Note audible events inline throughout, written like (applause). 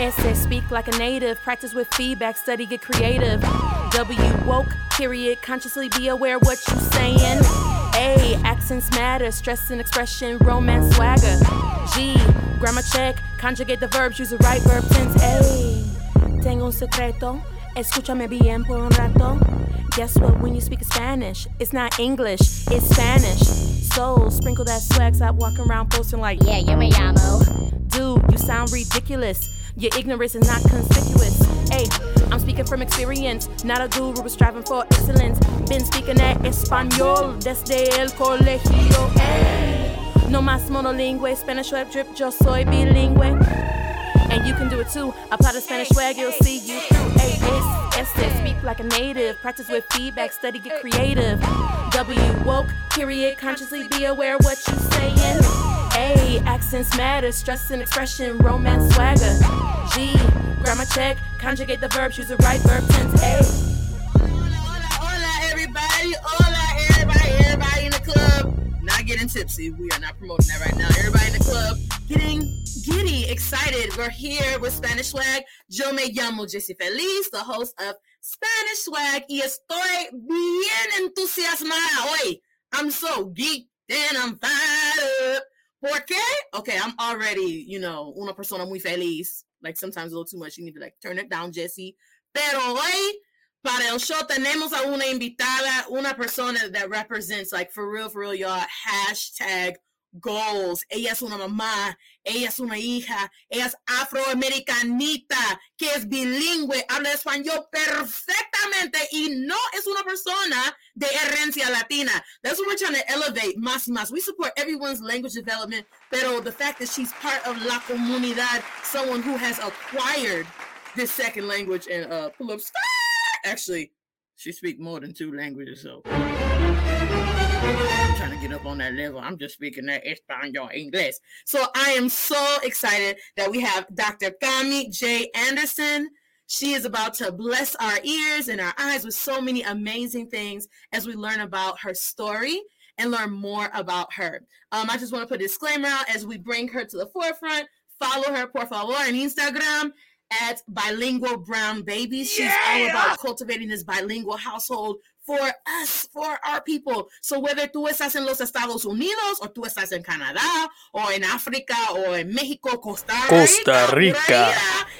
Essay, speak like a native. Practice with feedback, study, get creative. W, woke, period. Consciously be aware what you're saying. A, accents matter. Stress and expression, romance, swagger. G, grammar check. Conjugate the verbs, use the right verb tense. A, tengo un secreto. Escúchame bien por un rato. Guess what? When you speak Spanish, it's not English, it's Spanish. So sprinkle that swag, stop walking around posting like, Yeah, yo me llamo. dude, you sound ridiculous. Your ignorance is not conspicuous. Hey, I'm speaking from experience, not a guru, but striving for excellence. Been speaking at español desde el colegio. Hey, no más monolingüe, Spanish web drip, yo soy bilingüe. And you can do it too. Apply the Spanish swag, you'll see you through. A S S speak like a native. Practice with feedback, study, get creative. W woke, period. Consciously be aware what you saying. A accents matter, stress and expression, romance swagger. G grammar check, conjugate the verbs, use the right verb tense. A Hola, hola, everybody. Hola, everybody. Everybody in the club. Not getting tipsy. We are not promoting that right now. Everybody in the club getting giddy, excited. We're here with Spanish Swag. Yo me llamo Jessie Feliz, the host of Spanish Swag. Y estoy bien entusiasmada hoy. I'm so geeked and I'm fired up. ¿Por qué? Okay, I'm already, you know, una persona muy feliz. Like sometimes a little too much. You need to like turn it down, Jesse. Pero hoy, para el show, tenemos a una invitada, una persona that represents, like, for real, for real, y'all, hashtag goals. Ella es una mamá, ella es una hija, ella es afroamericanita, que es bilingüe, habla español perfectamente persona de herencia latina. That's what we're trying to elevate más y más. We support everyone's language development, pero the fact that she's part of la comunidad, someone who has acquired this second language and uh pull up. Actually, she speaks more than two languages, so I'm trying to get up on that level. I'm just speaking that Espanol English. So I am so excited that we have Dr. Kami J. Anderson. She is about to bless our ears and our eyes with so many amazing things as we learn about her story and learn more about her. Um, I just want to put a disclaimer out as we bring her to the forefront. Follow her, por favor, on Instagram at Bilingual Brown Babies. She's all about cultivating this bilingual household for us, for our people. So whether tú estás en los Estados Unidos o tú estás en Canadá o en África o en México, Costa Rica, Costa Rica. ahí,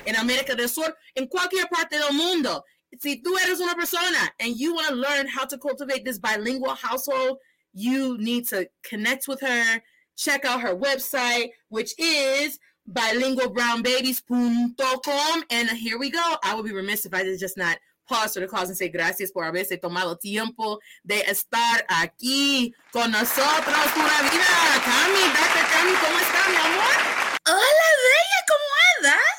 en América del Sur, en cualquier parte del mundo. Si tú eres una persona and you want to learn how to cultivate this bilingual household, you need to connect with her. Check out her website, which is bilingualbrownbabies.com. And here we go. I would be remiss if I did just not pause for the cause and say gracias por haberse tomado tiempo de estar aquí con nosotros. Pura vida. Cami, Dr. Cami, ¿cómo está, mi amor? Hola, Bella, ¿cómo andas?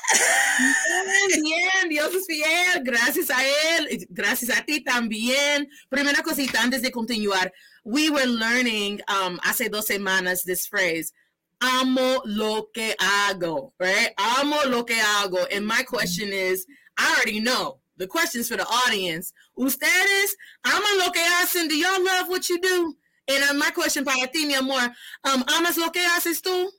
Bien, bien, Dios es fiel, gracias a él, gracias a ti también. Primera cosita antes de continuar, we were learning um, hace dos semanas this phrase, amo lo que hago, right? Amo lo que hago. And my question is, I already know. The question's for the audience. Ustedes aman lo que hacen. Do y'all love what you do? And uh, my question para ti, mi amor, um, ¿amas lo que haces tú?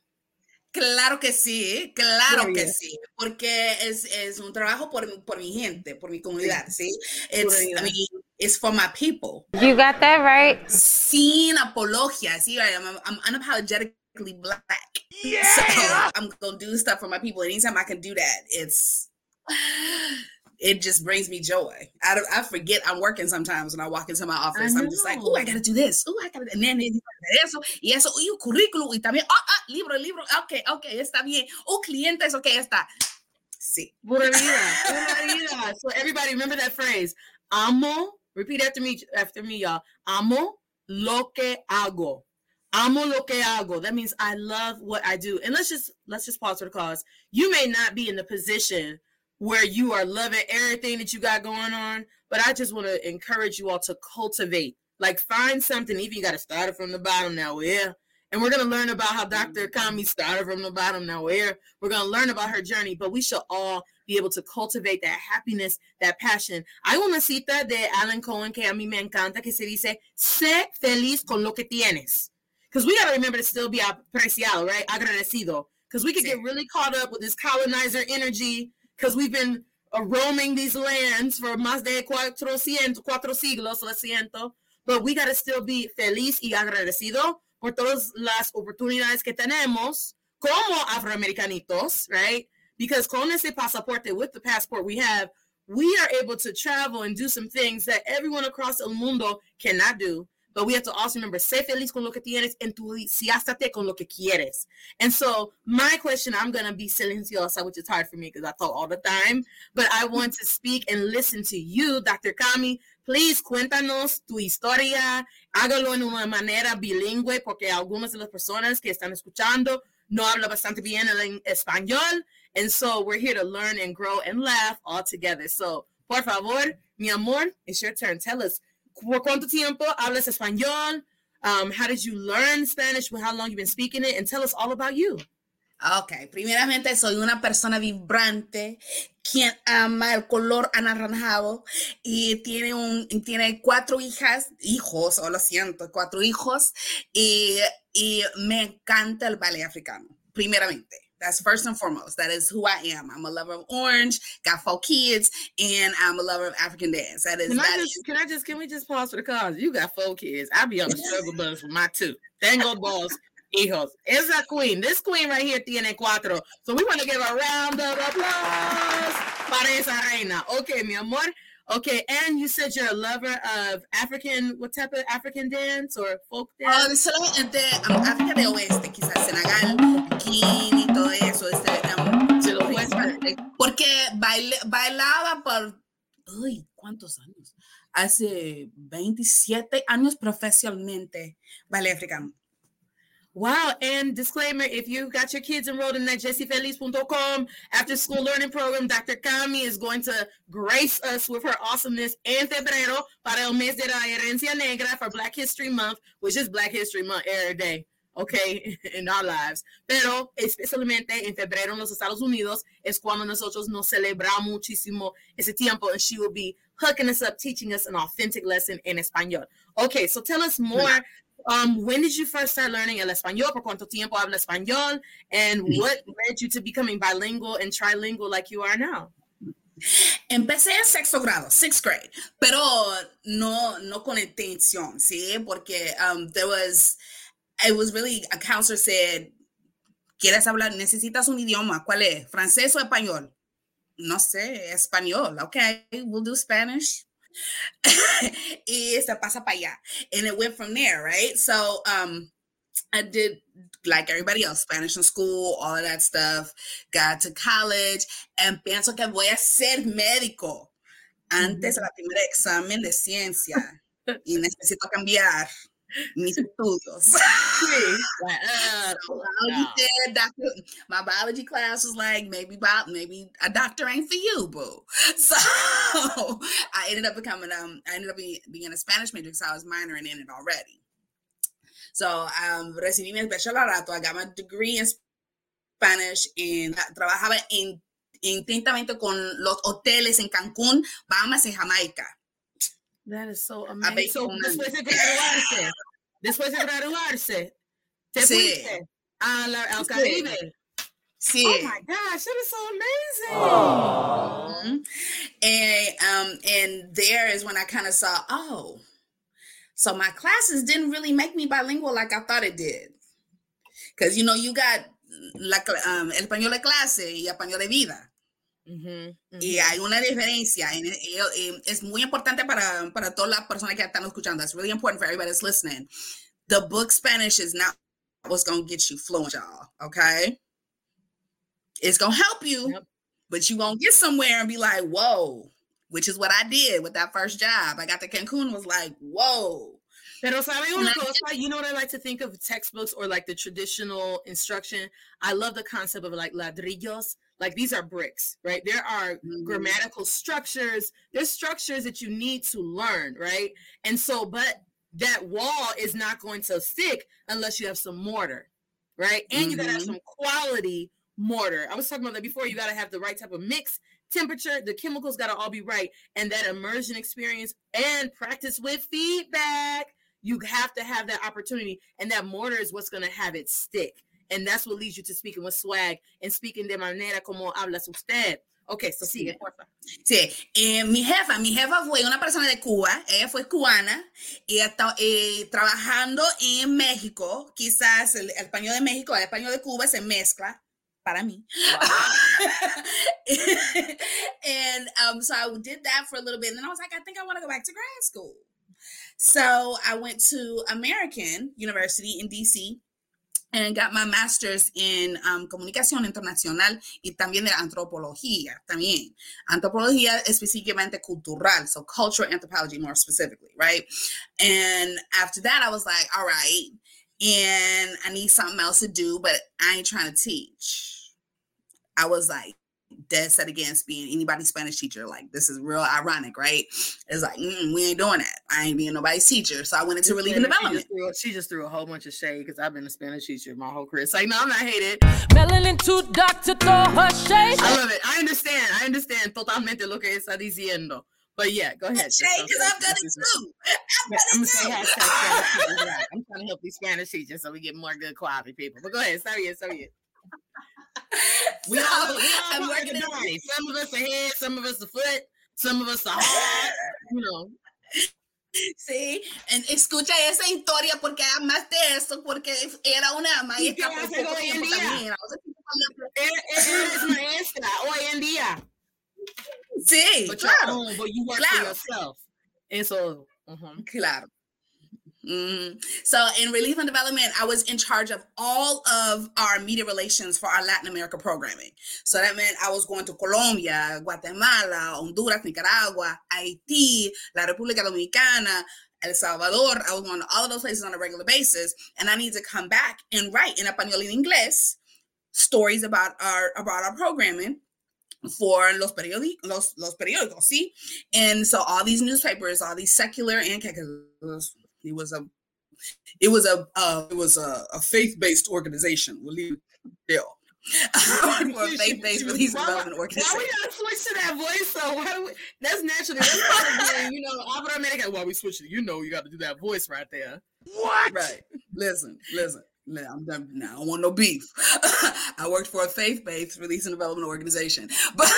Claro que sí, claro que Gloria. sí, porque es, es un trabajo por, por mi gente, por mi comunidad, ¿sí? It's, I mean, it's for my people. You got that right. Sin apología, ¿sí? I'm, I'm unapologetically black. Yeah. So I'm going to do stuff for my people. Anytime I can do that, it's... (sighs) (sighs) (sighs) It just brings me joy. I, don't, I forget I'm working sometimes when I walk into my office. I'm just like, oh, I gotta do this. Oh, I gotta, and then eso, y eso, y un currículum, y también, ah, ah, libro, libro, ok, ok, está bien. Oh, clientes, ok, está. Sí. Pura vida, pura (laughs) vida. So everybody remember that phrase. Amo, repeat after me, after me, y'all. Amo lo que hago. Amo lo que hago. That means I love what I do. And let's just let's just pause for the cause. You may not be in the position where you are loving everything that you got going on, but I just want to encourage you all to cultivate. Like find something, even you got to start it from the bottom now. Yeah. And we're going to learn about how Dr. Mm-hmm. Kami started from the bottom now. Where we're going to learn about her journey, but we should all be able to cultivate that happiness, that passion. Hay una cita de Alan Cohen que a mí me encanta que se dice, sé feliz con lo que tienes. Because we got to remember to still be apreciado, right? Agradecido. because we could get really caught up with this colonizer energy because we've been uh, roaming these lands for más de 400, cuatro siglos, lo siento. But we got to still be feliz y agradecido por todas las oportunidades que tenemos como afroamericanitos, right? Because con ese pasaporte, with the passport we have, we are able to travel and do some things that everyone across el mundo cannot do. But we have to also remember, sé feliz con lo que tienes, entusiastate con lo que quieres. And so my question, I'm going to be silenciosa, which is hard for me because I talk all the time, but I want to speak and listen to you, Dr. Kami. Please cuéntanos tu historia. Hágalo en una manera bilingüe porque algunas de las personas que están escuchando no hablan bastante bien el español. And so we're here to learn and grow and laugh all together. So, por favor, mi amor, it's your turn. Tell us, ¿por cuánto tiempo hablas español? Um, how did you learn Spanish? How long you been speaking it? And tell us all about you. Ok, primeramente soy una persona vibrante quien ama el color anaranjado y tiene un tiene cuatro hijas, hijos, o lo siento, cuatro hijos y, y me encanta el ballet africano, primeramente. That's first and foremost. That is who I am. I'm a lover of orange, got four kids, and I'm a lover of African dance. That is. Can, that I just, is. can I just can we just pause for the cause? You got four kids. I'll be on the (laughs) struggle bus with my two. Tango balls, hijos. Esa queen. This queen right here tiene cuatro. So we want to give a round of applause para esa reina. Okay, mi amor. Okay, and you said you're a lover of African, what type of African dance or folk dance? Oh, solamente um, África de Oeste, quizás Senegal, Guinea y todo eso. Este, um, To the west. porque baile, bailaba por, uy, ¿cuántos años? Hace 27 años profesionalmente africano. Wow. And disclaimer if you've got your kids enrolled in that jessifeliz.com after school learning program, Dr. Kami is going to grace us with her awesomeness in febrero para el mes de la herencia negra for Black History Month, which is Black History Month every day. Okay, (laughs) in our lives. Pero especialmente en febrero en los Estados Unidos es cuando nosotros nos celebramos muchísimo ese tiempo, and she will be hooking us up, teaching us an authentic lesson in español. Okay, so tell us more um, when did you first start learning el español? ¿Por cuánto tiempo habla español? And what led you to becoming bilingual and trilingual like you are now? Empecé en sexto grado, sixth grade, pero no, no con intención, ¿sí? Porque um, there was, it was really, a counselor said, ¿quieres hablar? ¿Necesitas un idioma? ¿Cuál es? ¿Francés o español? No sé, español. Okay, we'll do Spanish. (laughs) y se pasa para allá. And it went from there, right? So um I did like everybody else, Spanish in school, all of that stuff. Got to college and pienso que voy a ser médico antes de la primera examen de ciencia (laughs) y necesito cambiar mis estudios. (laughs) Like, uh, biology wow. said, doctor, my biology class was like, maybe bio, maybe a doctor ain't for you, boo. (laughs) So I ended up becoming um, I ended up being, being a Spanish major because I was minoring in it already. So um, recibí mi bachillerato. I got my degree in Spanish and trabajaba in, intensamente con los hoteles en Cancún, Bahamas y Jamaica. That is so amazing. So después de graduarse, después de graduarse, te Sí. fuiste a la, al Caribe. Sí. Oh my gosh, that is so amazing. Mhm. And um, and there is when I kind of saw, oh, so my classes didn't really make me bilingual like I thought it did. Because you know, you got la, um, el español de clase y español de vida. Mhm, mhm. Y hay una diferencia. Y, y- y es muy importante para, para todas las personas que están escuchando. It's really important for everybody that's listening. The book Spanish is not what's going to get you fluent, y'all. Okay? It's going to help you, Yep. but you won't get somewhere and be like, whoa, which is what I did with that first job. I got to Cancun, was like, whoa. Pero sabe una Una- cosa, you know what I like to think of textbooks or like the traditional instruction. I love the concept of like ladrillos. Like these are bricks, right? There are Mhm. grammatical structures. There's structures that you need to learn, right? And so, but that wall is not going to stick unless you have some mortar, right? And you gotta have Mhm. some quality mortar. I was talking about that before. You gotta have the right type of mix, temperature, the chemicals gotta all be right, and that immersion experience and practice with feedback. You have to have that opportunity, and that mortar is what's gonna have it stick. And that's what leads you to speaking with swag and speaking de manera como hablas usted. Ok, so sigue, porfa. Sí, eh, mi jefa, mi jefa fue una persona de Cuba, ella fue cubana, y está eh, trabajando en México, quizás el, el español de México, el español de Cuba se mezcla, para mí. (laughs) and um, so I did that for a little bit, and then I was like, I think I want to go back to grad school. So I went to American University in DC and got my master's in um, comunicación internacional y también de antropología, también. Antropología específicamente cultural, so cultural anthropology more specifically, right? And after that, I was like, all right, and I need something else to do, but I ain't trying to teach. I was like, dead set against being anybody's Spanish teacher. Like this is real ironic, right? It's like mm, we ain't doing that. I ain't being nobody's teacher. So I went into relief and development. She just, threw, she just threw a whole bunch of shade because I've been a Spanish teacher my whole career. It's like no, I'm not hated. Melanin too dark to throw her shade. I love it. I understand. I understand totalmente lo que está diciendo. But yeah, go ahead. Shade, because I've done it too. I'm, I'm say hashtag I'm trying to help these Spanish teachers so we get more good quality people. But go ahead. Sorry, sorry. We all, we all I'm working Some of us are head, some of us are foot, some of us are heart, you know. Sí, escucha esa historia porque además de eso, porque era una maestra. Sí, but claro. Own, but you work claro. for yourself. And so, uh-huh. claro. Mm-hmm. So in Relief and Development, I was in charge of all of our media relations for our Latin America programming. So that meant I was going to Colombia, Guatemala, Honduras, Nicaragua, Haiti, La República Dominicana, El Salvador. I was going to all of those places on a regular basis, and I need to come back and write in español y inglés stories about our about our programming for los periódicos, los, los periódicos, see? And so all these newspapers, all these secular and he was a it was a uh, it was a, a faith-based organization. We'll leave it there. (laughs) faith-based release development organization. Why we gotta switch to that voice though? Why we, that's naturally that's part of being, you know, Afro American. Why we switch it? You know you gotta do that voice right there. What? Right. Listen, listen. I'm done now. I don't want no beef. (laughs) I worked for a faith-based release and development organization, (laughs) but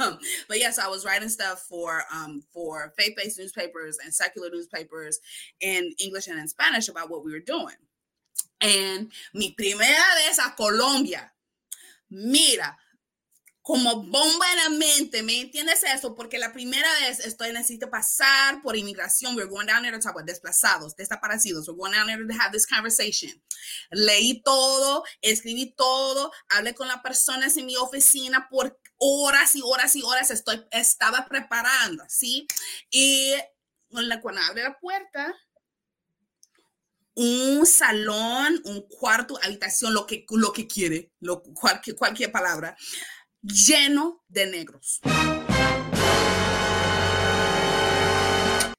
um, but yes, I was writing stuff for um, for faith-based newspapers and secular newspapers in English and in Spanish about what we were doing. And mi primera vez a Colombia, mira, como bomba en la mente, ¿me entiendes eso? Porque la primera vez estoy necesito pasar por inmigración. We're going down there to talk about desplazados, desaparecidos. We're going down there to have this conversation. Leí todo, escribí todo, hablé con las personas en mi oficina por horas y horas y horas. Estoy, estaba preparando, ¿sí? Y cuando abre la puerta, un salón, un cuarto, habitación, lo que, lo que quiere, lo, cualquier, cualquier palabra lleno de negros.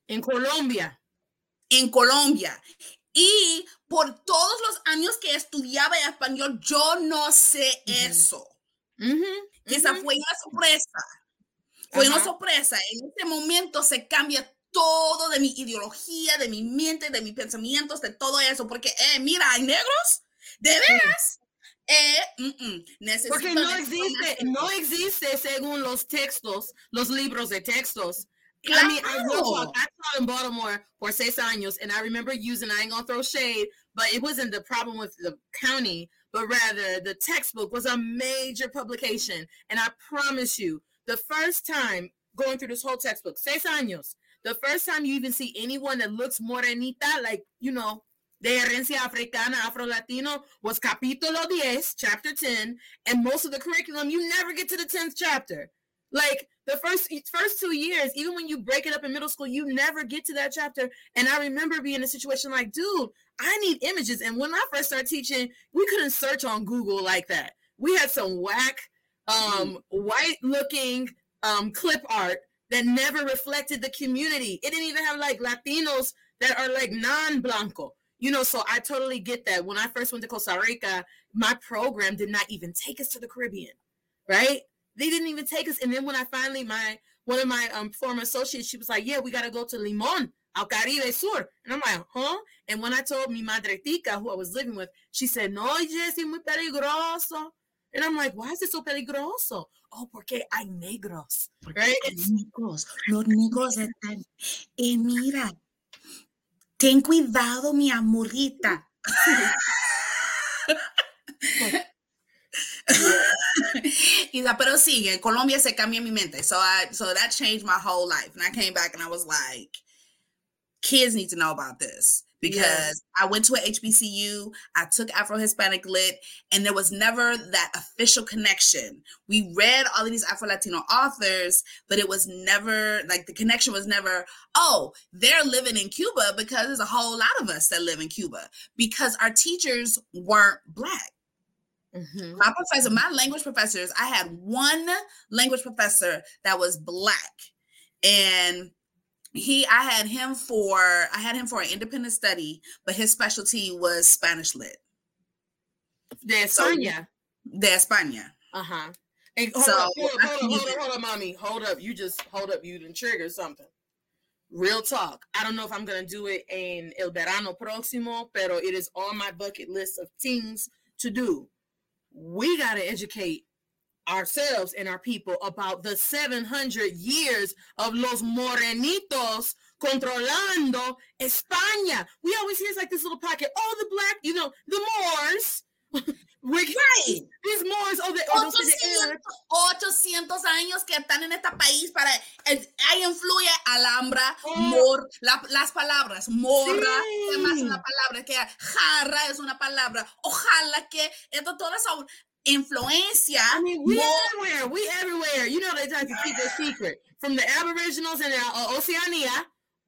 En Colombia. En Colombia. Y por todos los años que estudiaba español, yo no sé eso. Esa fue una sorpresa. Fue una sorpresa. En este momento se cambia todo de mi ideología, de mi mente, de mis pensamientos, de todo eso. Porque, eh, mira, hay negros. De veras. Eh, Porque no existe, no existe según los textos, los libros de textos. Claro. I mean, I, I taught in Baltimore for seis años, and I remember using, I ain't gonna throw shade, but it wasn't the problem with the county, but rather the textbook was a major publication. And I promise you, the first time going through this whole textbook, seis años, the first time you even see anyone that looks morenita, like, you know, de herencia africana, Afro-Latino was capítulo 10, chapter 10, and most of the curriculum, you never get to the 10th chapter. Like the first first two years, even when you break it up in middle school, you never get to that chapter. And I remember being in a situation like, dude, I need images. And when I first started teaching, we couldn't search on Google like that. We had some whack, um, white looking um, clip art that never reflected the community. It didn't even have like Latinos that are like non-blanco you know, so I totally get that. When I first went to Costa Rica, my program did not even take us to the Caribbean, right? They didn't even take us. And then when I finally, my one of my um, former associates, she was like, "Yeah, we got to go to Limon." al Caribe Sur. And I'm like, huh? And when I told mi madre tica, who I was living with, she said, no, Jesse, muy peligroso. And I'm like, why is it so peligroso? Oh, porque hay negros. Right? Negros, los negros están. Y mira, ten cuidado, mi amorita. (laughs) y da, pero sigue, Colombia se cambió mi mente. So I so that changed my whole life. And I came back and I was like, kids need to know about this because yes. I went to a HBCU, I took Afro Hispanic Lit, and there was never that official connection. We read all of these Afro Latino authors, but it was never like the connection was never, oh, they're living in Cuba because there's a whole lot of us that live in Cuba because our teachers weren't Black. Mm-hmm. My professor, my language professors, I had one language professor that was Black. And he i had him for i had him for an independent study but his specialty was spanish lit de españa so, de españa uh-huh and hold so, up, hold up, hold up, hold up, hold up, mommy. Hold up. You just hold up. You didn't trigger something. Real talk. I don't know if I'm gonna do it in El Verano Próximo, pero it is on my bucket list of things to do. We gotta educate ourselves and our people about the 700 years of los morenitos controlando España. We always hear it's like this little pocket. Oh, the black, you know, the Moors. (laughs) right. These Moors, oh, the, oh, 800, 800 años que están en este país para ahí influye alhambra, oh. mor, la, las palabras, morra, sí. además una palabra que jarra es una palabra. Ojalá que esto todas son influencia. I mean, we more. everywhere. We everywhere. You know, they try to keep it secret from the Aboriginals and uh, Oceania,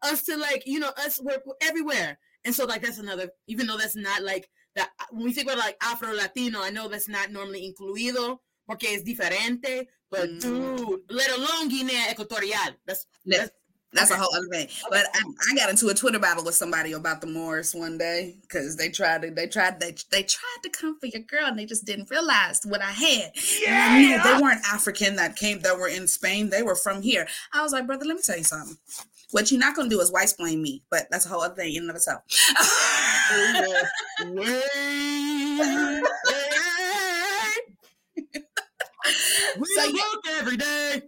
us to like, you know, us, we're, we're, everywhere. And so, like, that's another, even though that's not like that, when we think about like Afro Latino, I know that's not normally incluido porque es diferente, but mm. dude, let alone Guinea Equatorial. That's, that's that's okay. a whole other thing. Okay. But I, I, got into a Twitter battle with somebody about the Moors one day because they tried to they tried they they tried to come for your girl and they just didn't realize what I had. Yeah, they weren't African that came that were in Spain. They were from here. I was like, brother, let me tell you something. What you're not gonna do is white explain me, but that's a whole other thing in and of itself. we (laughs) so, yeah. every day.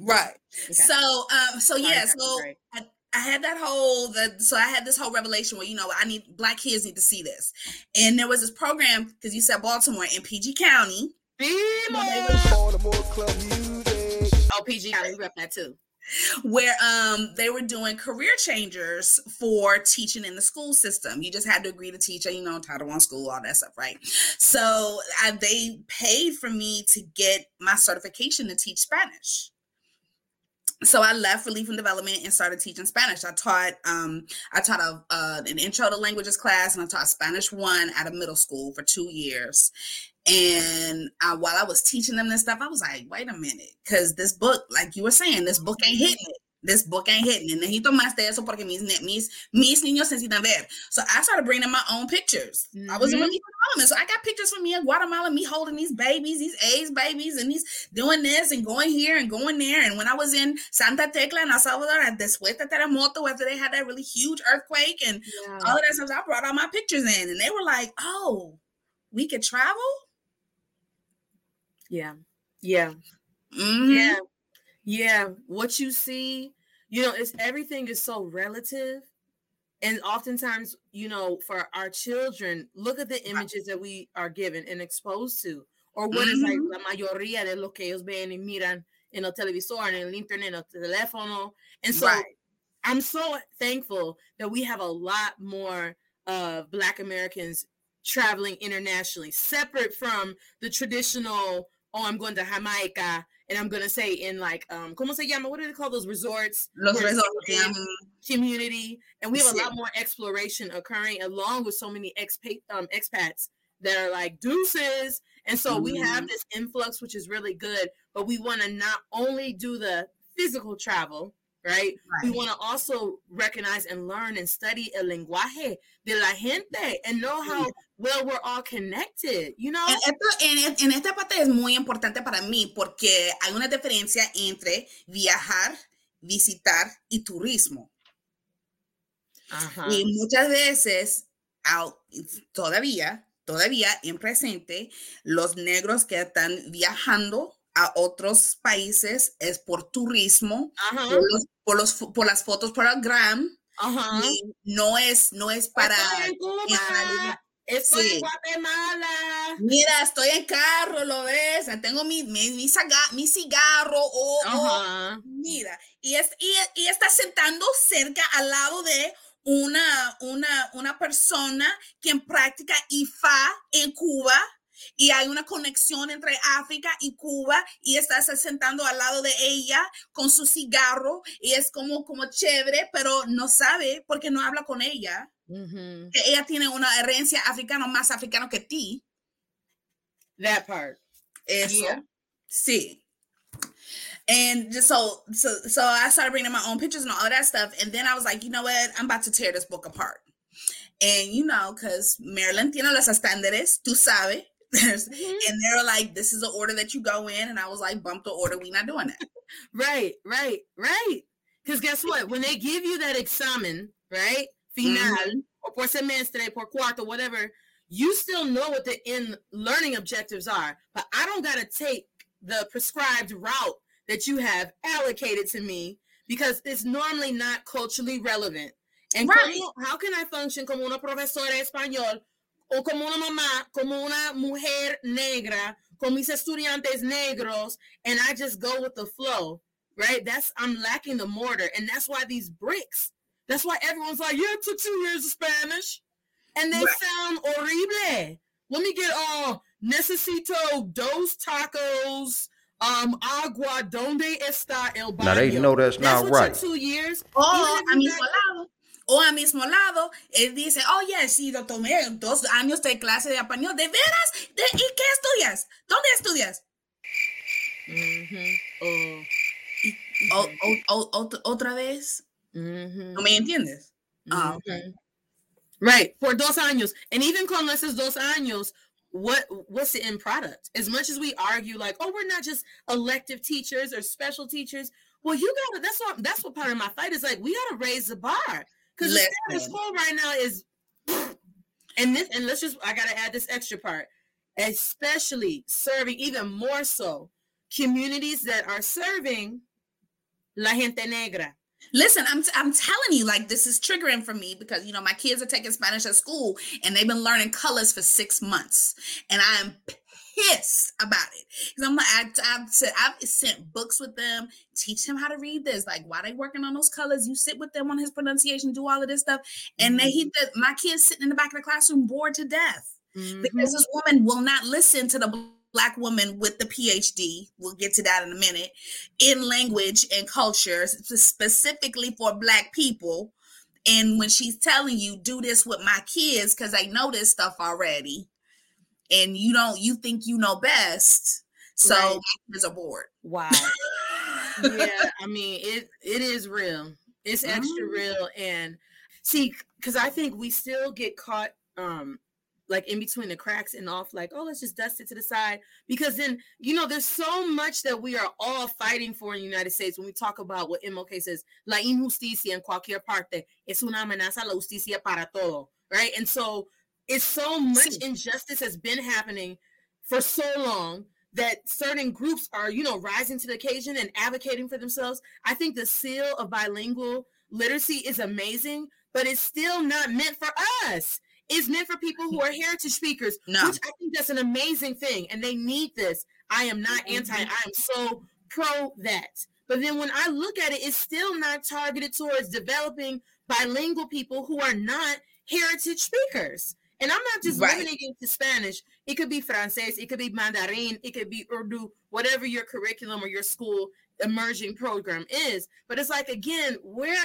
Right. Okay. So um so yeah, so I, I had that whole the so I had this whole revelation where you know I need black kids need to see this. And there was this program because you said Baltimore in PG County. Baltimore Oh, PG County, we rep that too where um they were doing career changers for teaching in the school system. You just had to agree to teach, you know, Title One school, all that stuff, right? So I, they paid for me to get my certification to teach Spanish so I left Relief and Development and started teaching Spanish. I taught um, I taught a, an intro to languages class and I taught Spanish one at a middle school for two years. And I, while I was teaching them this stuff, I was like, wait a minute, because this book, like you were saying, this book ain't hitting it this book ain't hitting. And necesito más de eso porque mis, mis, mis niños necesitan ver. So I started bringing my own pictures. Mm-hmm. I was in relief development. So I got pictures from me in Guatemala, me holding these babies, these AIDS babies, and these doing this and going here and going there. And when I was in Santa Tecla in El Salvador at después de terremoto, after they had that really huge earthquake and yeah. all of that stuff, I brought all my pictures in. And they were like, oh, we could travel? Yeah. Yeah. Mm-hmm. Yeah. Yeah, what you see, you know, it's everything is so relative. And oftentimes, you know, for our children, look at the images that we are given and exposed to, or what mm-hmm. is like mm-hmm. la mayoría de lo que ellos ven y miran en el televisor, en el internet, en el teléfono. And so right. I'm so thankful that we have a lot more of uh, Black Americans traveling internationally, separate from the traditional, oh, I'm going to Jamaica and I'm gonna say in like um como se llama? What do they call those resorts? Los resorts community, and we have a lot more exploration occurring along with so many expat um, expats that are like deuces, and so mm-hmm. we have this influx, which is really good. But we want to not only do the physical travel, right? right. We want to also recognize and learn and study el lenguaje de la gente and know how well we're all connected, you know? Esto, en, en, esta parte es muy importante para mí porque hay una diferencia entre viajar, visitar y turismo. Ajá. Y muchas veces, todavía, todavía en presente, los negros que están viajando a otros países es por turismo, por, los, por, los, por, las fotos el gram, Ajá. no es, no es para... Estoy en Guatemala. Mira, estoy en carro, ¿lo ves? Tengo mi, mi, mi, cigarro. Oh, mira, y, es, y, y, está sentando cerca al lado de una, una, una persona quien practica IFA en Cuba y hay una conexión entre África y Cuba y estás sentando al lado de ella con su cigarro y es como, como chévere, pero no sabe porque no habla con ella. Que ella tiene una herencia africana más africana que ti. That part. Eso. Sí. And just so so so I started bringing my own pictures and all that stuff. And then I was like, you know what? I'm about to tear this book apart. And you know, because Maryland tiene los estándares, tú sabes. Mm-hmm. and they're like, this is the order that you go in. And I was like, bump the order. We not doing that. (laughs) right, right, right. Because guess what? When they give you that examen, right? Final, mm-hmm. or por semestre, por cuarto, whatever, you still know what the end learning objectives are. But I don't got to take the prescribed route that you have allocated to me because it's normally not culturally relevant. And right. como, how can I function como una profesora español o como una mamá, como una mujer negra, con mis estudiantes negros, and I just go with the flow, right? That's I'm lacking the mortar, and that's why these bricks. That's why everyone's like, yeah, it took two years of Spanish, and they right. sound horrible. Let me get all uh, necesito dos tacos. Um, agua, donde está el baño? Now they know that's, that's not right. Two years. Oh, I mean, o al mismo lado, él dice, oye, oh, sí, lo tomé dos años de clase de español, ¿de veras? ¿De, ¿Y qué estudias? ¿Dónde estudias? otra vez. Mm-hmm. ¿No me entiendes? Ah, mm-hmm. right, por dos años. And even con esos dos años, what what's the end product? As much as we argue, like, oh, we're not just elective teachers or special teachers. Well, you gotta. That's what. That's what part of my fight is. Like, we gotta raise the bar. Because the school right now is, and this, and let's just, I gotta add this extra part, especially serving even more so communities that are serving la gente negra. Listen, I'm, t- I'm telling you, like, this is triggering for me because, you know, my kids are taking Spanish at school and they've been learning colors for six months. And I am pissed about it because I'm like, I, I've, said, I've sent books with them, teach him how to read this. Like, why they working on those colors? You sit with them on his pronunciation, do all of this stuff, and mm-hmm. they he the, my kids sitting in the back of the classroom bored to death mm-hmm. because this woman will not listen to the black woman with the PhD. We'll get to that in a minute in language and culture, specifically for black people. And when she's telling you, do this with my kids because I know this stuff already, and you don't you think you know best so right. is a board wow (laughs) yeah i mean it it is real it's extra mm-hmm. real and see because i think we still get caught um like in between the cracks and off like oh let's just dust it to the side because then you know there's so much that we are all fighting for in the united states when we talk about what MLK says la injusticia en cualquier parte es una amenaza a la justicia para todo right and so it's so much injustice has been happening for so long that certain groups are, you know, rising to the occasion and advocating for themselves. I think the seal of bilingual literacy is amazing, but it's still not meant for us. It's meant for people who are heritage speakers, no. which I think that's an amazing thing, and they need this. I am not mm-hmm. anti. I am so pro that. But then when I look at it, it's still not targeted towards developing bilingual people who are not heritage speakers. And I'm not just right. limiting it to Spanish. It could be Francés, it could be Mandarin, it could be Urdu, whatever your curriculum or your school emerging program is. But it's like again, where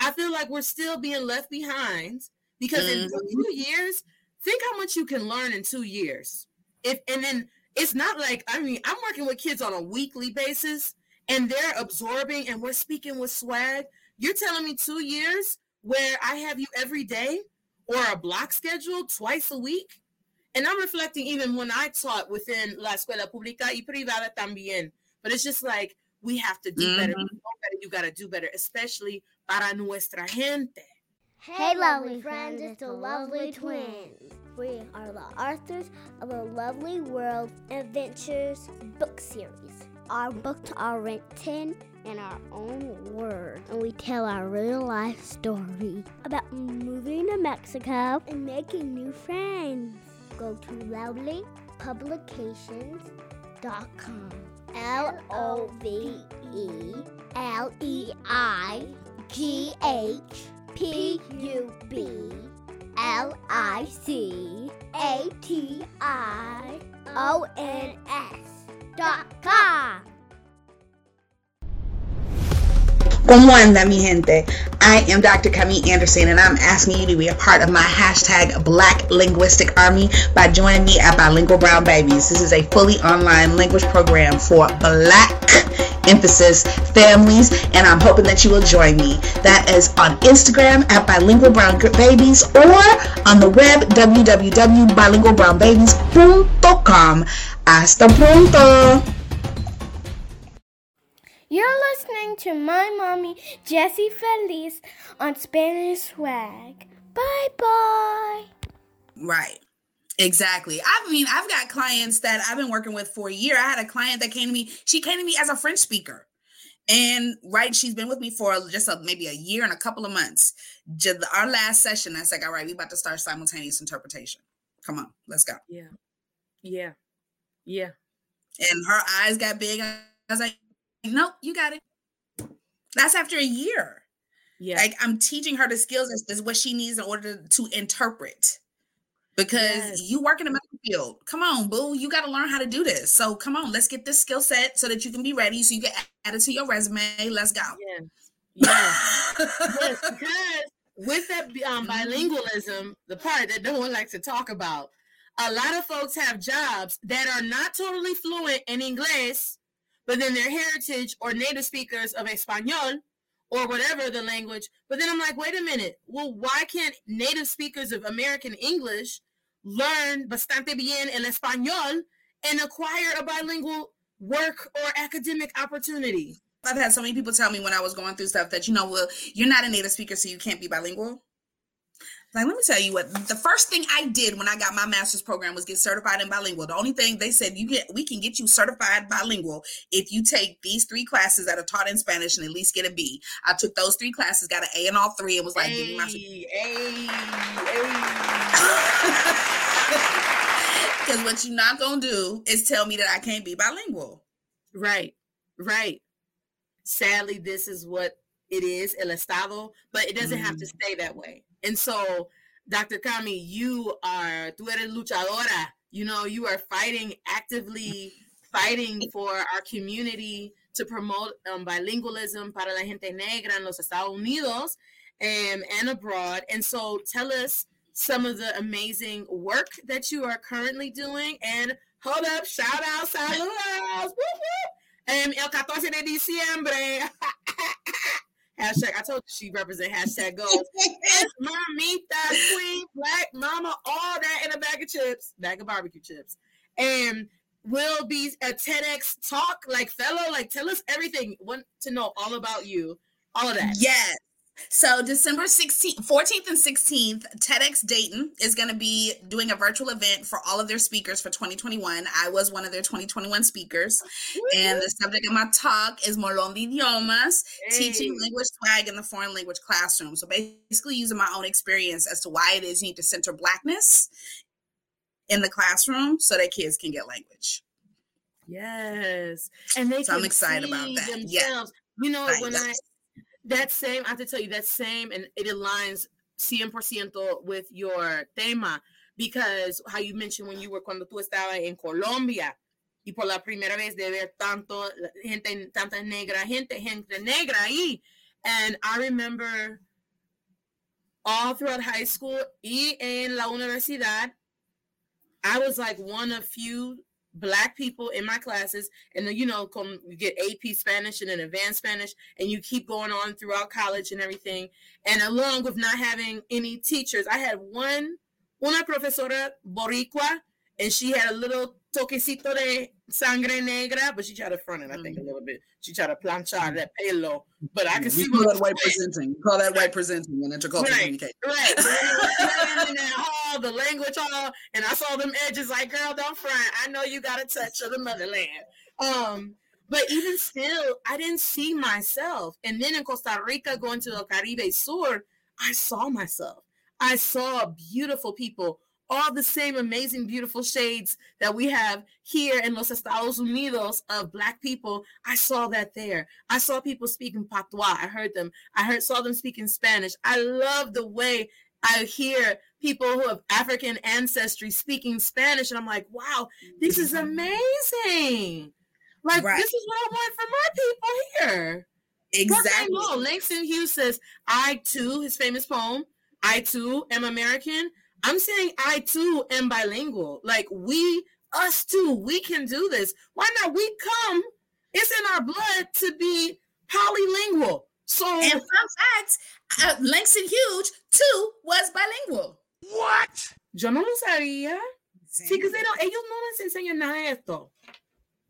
I feel like we're still being left behind because mm-hmm. in two years, think how much you can learn in two years. If and then it's not like I mean, I'm working with kids on a weekly basis and they're absorbing and we're speaking with swag. You're telling me two years where I have you every day or a block schedule twice a week. And I'm reflecting even when I taught within La Escuela Pública y Privada también. But it's just like we have to do mm-hmm. better. You got to do better, especially para nuestra gente. Hey, lovely friends, it's the Loveleigh Twins. We are the authors of the Loveleigh World Adventures book series. Our books are written in our own words, and we tell our real life story about moving to Mexico and making new friends. Go to loveleighpublications.com. L O V E L E I G H P U B L I C A T I O N S dot com. ¿Cómo anda mi gente? I am Dr. Camille Anderson and I'm asking you to be a part of my hashtag Black Linguistic Army by joining me at Bilingual Brown Babies. This is a fully online language program for black emphasis families and I'm hoping that you will join me. That is on Instagram at Bilingual Brown Babies or on the web www.bilingualbrownbabies.com. Hasta pronto! You're listening to my mommy, Jessie Feliz, on Spanish Swag. Bye bye. Right. Exactly. I mean, I've got clients that I've been working with for a year. I had a client that came to me, she came to me as a French speaker. And right, she's been with me for just a, maybe a year and a couple of months. Just our last session, I was like, all right, we about to start simultaneous interpretation. Come on, let's go. Yeah. Yeah. Yeah. And her eyes got big. I was like, nope, you got it. That's after a year. Yeah. Like I'm teaching her the skills is, is what she needs in order to, to interpret. Because Yes. you work in the medical field. Come on, boo. You got to learn how to do this. So come on, let's get this skill set so that you can be ready so you can add it to your resume. Let's go. Yeah. Yeah. yes, (laughs) because with that um, bilingualism, the part that no one likes to talk about, a lot of folks have jobs that are not totally fluent in English, but then they're heritage or native speakers of Espanol or whatever the language. But then I'm like, wait a minute. Well, why can't native speakers of American English learn bastante bien el español and acquire a bilingual work or academic opportunity? I've had so many people tell me when I was going through stuff that, you know, well, you're not a native speaker, so you can't be bilingual. Like, let me tell you what the first thing I did when I got my master's program was get certified in bilingual. The only thing they said you get we can get you certified bilingual if you take these three classes that are taught in Spanish and at least get a B. I took those three classes, got an A in all three, and was like, give me my Hey, hey, hey. (laughs) Because what you're not gonna do is tell me that I can't be bilingual. Right, right. Sadly, this is what it is, el estado, but it doesn't have to mm-hmm. stay that way. And so, Dr. Kami, you are, tú eres luchadora. You know, you are fighting, actively fighting for our community to promote um, bilingualism para la gente negra en los Estados Unidos um, and abroad. And so, tell us some of the amazing work that you are currently doing. And hold up, shout out, saludos, whoop. Um, el 14 de diciembre. (laughs) hashtag, I told you she represent hashtag goals. It's Mamita, Queen, Black Mama, all that in a bag of chips, bag of barbecue chips. And will be a TEDx talk, like fellow, like tell us everything. Want to know all about you, all of that. Yes. So December 16th, 14th and 16th, TEDx Dayton is going to be doing a virtual event for all of their speakers for 2021. I was one of their 2021 speakers. And the subject of my talk is Molon de Idiomas, teaching language swag in the foreign language classroom. So basically using my own experience as to why it is you need to center blackness in the classroom so that kids can get language. Yes. And they So I'm can excited about that. Yeah. themselves. You know, Right, when I that's- that same, I have to tell you that same, and it aligns 100% with your tema because how you mentioned when you were cuando tú estabas en Colombia y por la primera vez de ver tanto gente, tanta negra, gente, gente negra ahí. And I remember all throughout high school y en la universidad, I was like one of few black people in my classes and you know come you get ap spanish and then advanced spanish and you keep going on throughout college and everything. And along with not having any teachers i had one una profesora boricua and she had a little toquecito de sangre negra, but she tried to front it, I think, a little bit. She tried to planchar that pelo, but I can see call what that white presenting. We call that white presenting in intercultural Right. communication. Right. Right. in that hall, the language hall, and I saw them edges like, girl, don't front. I know you got a touch of the motherland. Um, but even still, I didn't see myself. And then in Costa Rica, going to the Caribe Sur, I saw myself. I saw beautiful people, all the same amazing, beautiful shades that we have here in Los Estados Unidos of Black people. I saw that there. I saw people speaking Patois. I heard them. I heard saw them speaking Spanish. I love the way I hear people who have African ancestry speaking Spanish, and I'm like, wow, this is amazing. Like Right. this is what I want for my people here. Exactly. Langston Hughes says, I too, his famous poem, I too am American. I'm saying I too am bilingual. Like we, us too, we can do this. Why not? We come, it's in our blood to be polylingual. So And fun fact, uh, Langston Hughes too was bilingual. What? Yo no lo sabía. Sí, because they don't, ellos no les enseñan nada de esto.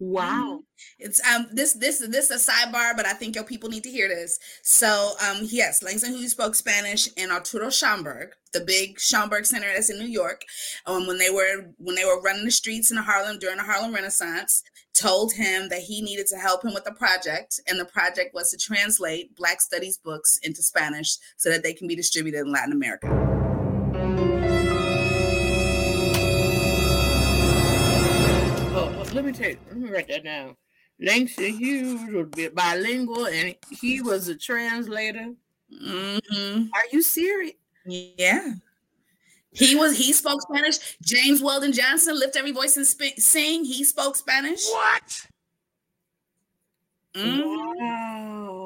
Wow. It's um this this this is a sidebar, but I think your people need to hear this. So um yes, Langston Hughes spoke Spanish in Arturo Schomburg, the big Schomburg Center that's in New York. Um when they were when they were running the streets in Harlem during the Harlem Renaissance, told him that he needed to help him with the project, and the project was to translate Black Studies books into Spanish so that they can be distributed in Latin America. Let me take, let me write that down. Langston Hughes was bi- bilingual and he was a translator. hmm Are you serious? Yeah. He was he spoke Spanish. James Weldon Johnson, lift every voice and sp- sing. He spoke Spanish. What? Mhm. Wow.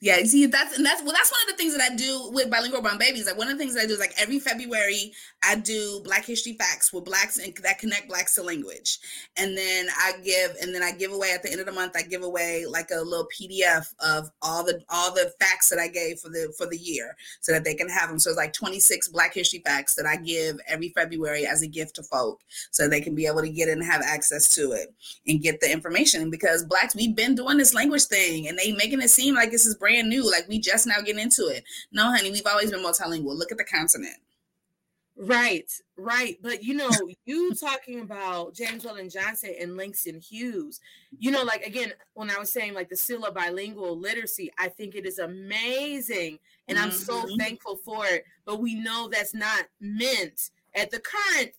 Yeah, see that's and that's well that's one of the things that I do with bilingual brown babies. Like one of the things I do is like every February I do Black History Facts with blacks and that connect blacks to language. And then I give and then I give away at the end of the month I give away like a little PDF of all the all the facts that I gave for the for the year so that they can have them. So it's like 26 Black History Facts that I give every February as a gift to folk so they can be able to get and have access to it and get the information because blacks we've been doing this language thing and they making it seem like this is brand new like we just now getting into it no honey we've always been multilingual look at the continent Right, right. But you know, you talking about James Weldon Johnson and Langston Hughes, you know, like again, when I was saying like the seal of bilingual literacy, I think it is amazing. And I'm so Mhm. thankful for it. But we know that's not meant at the current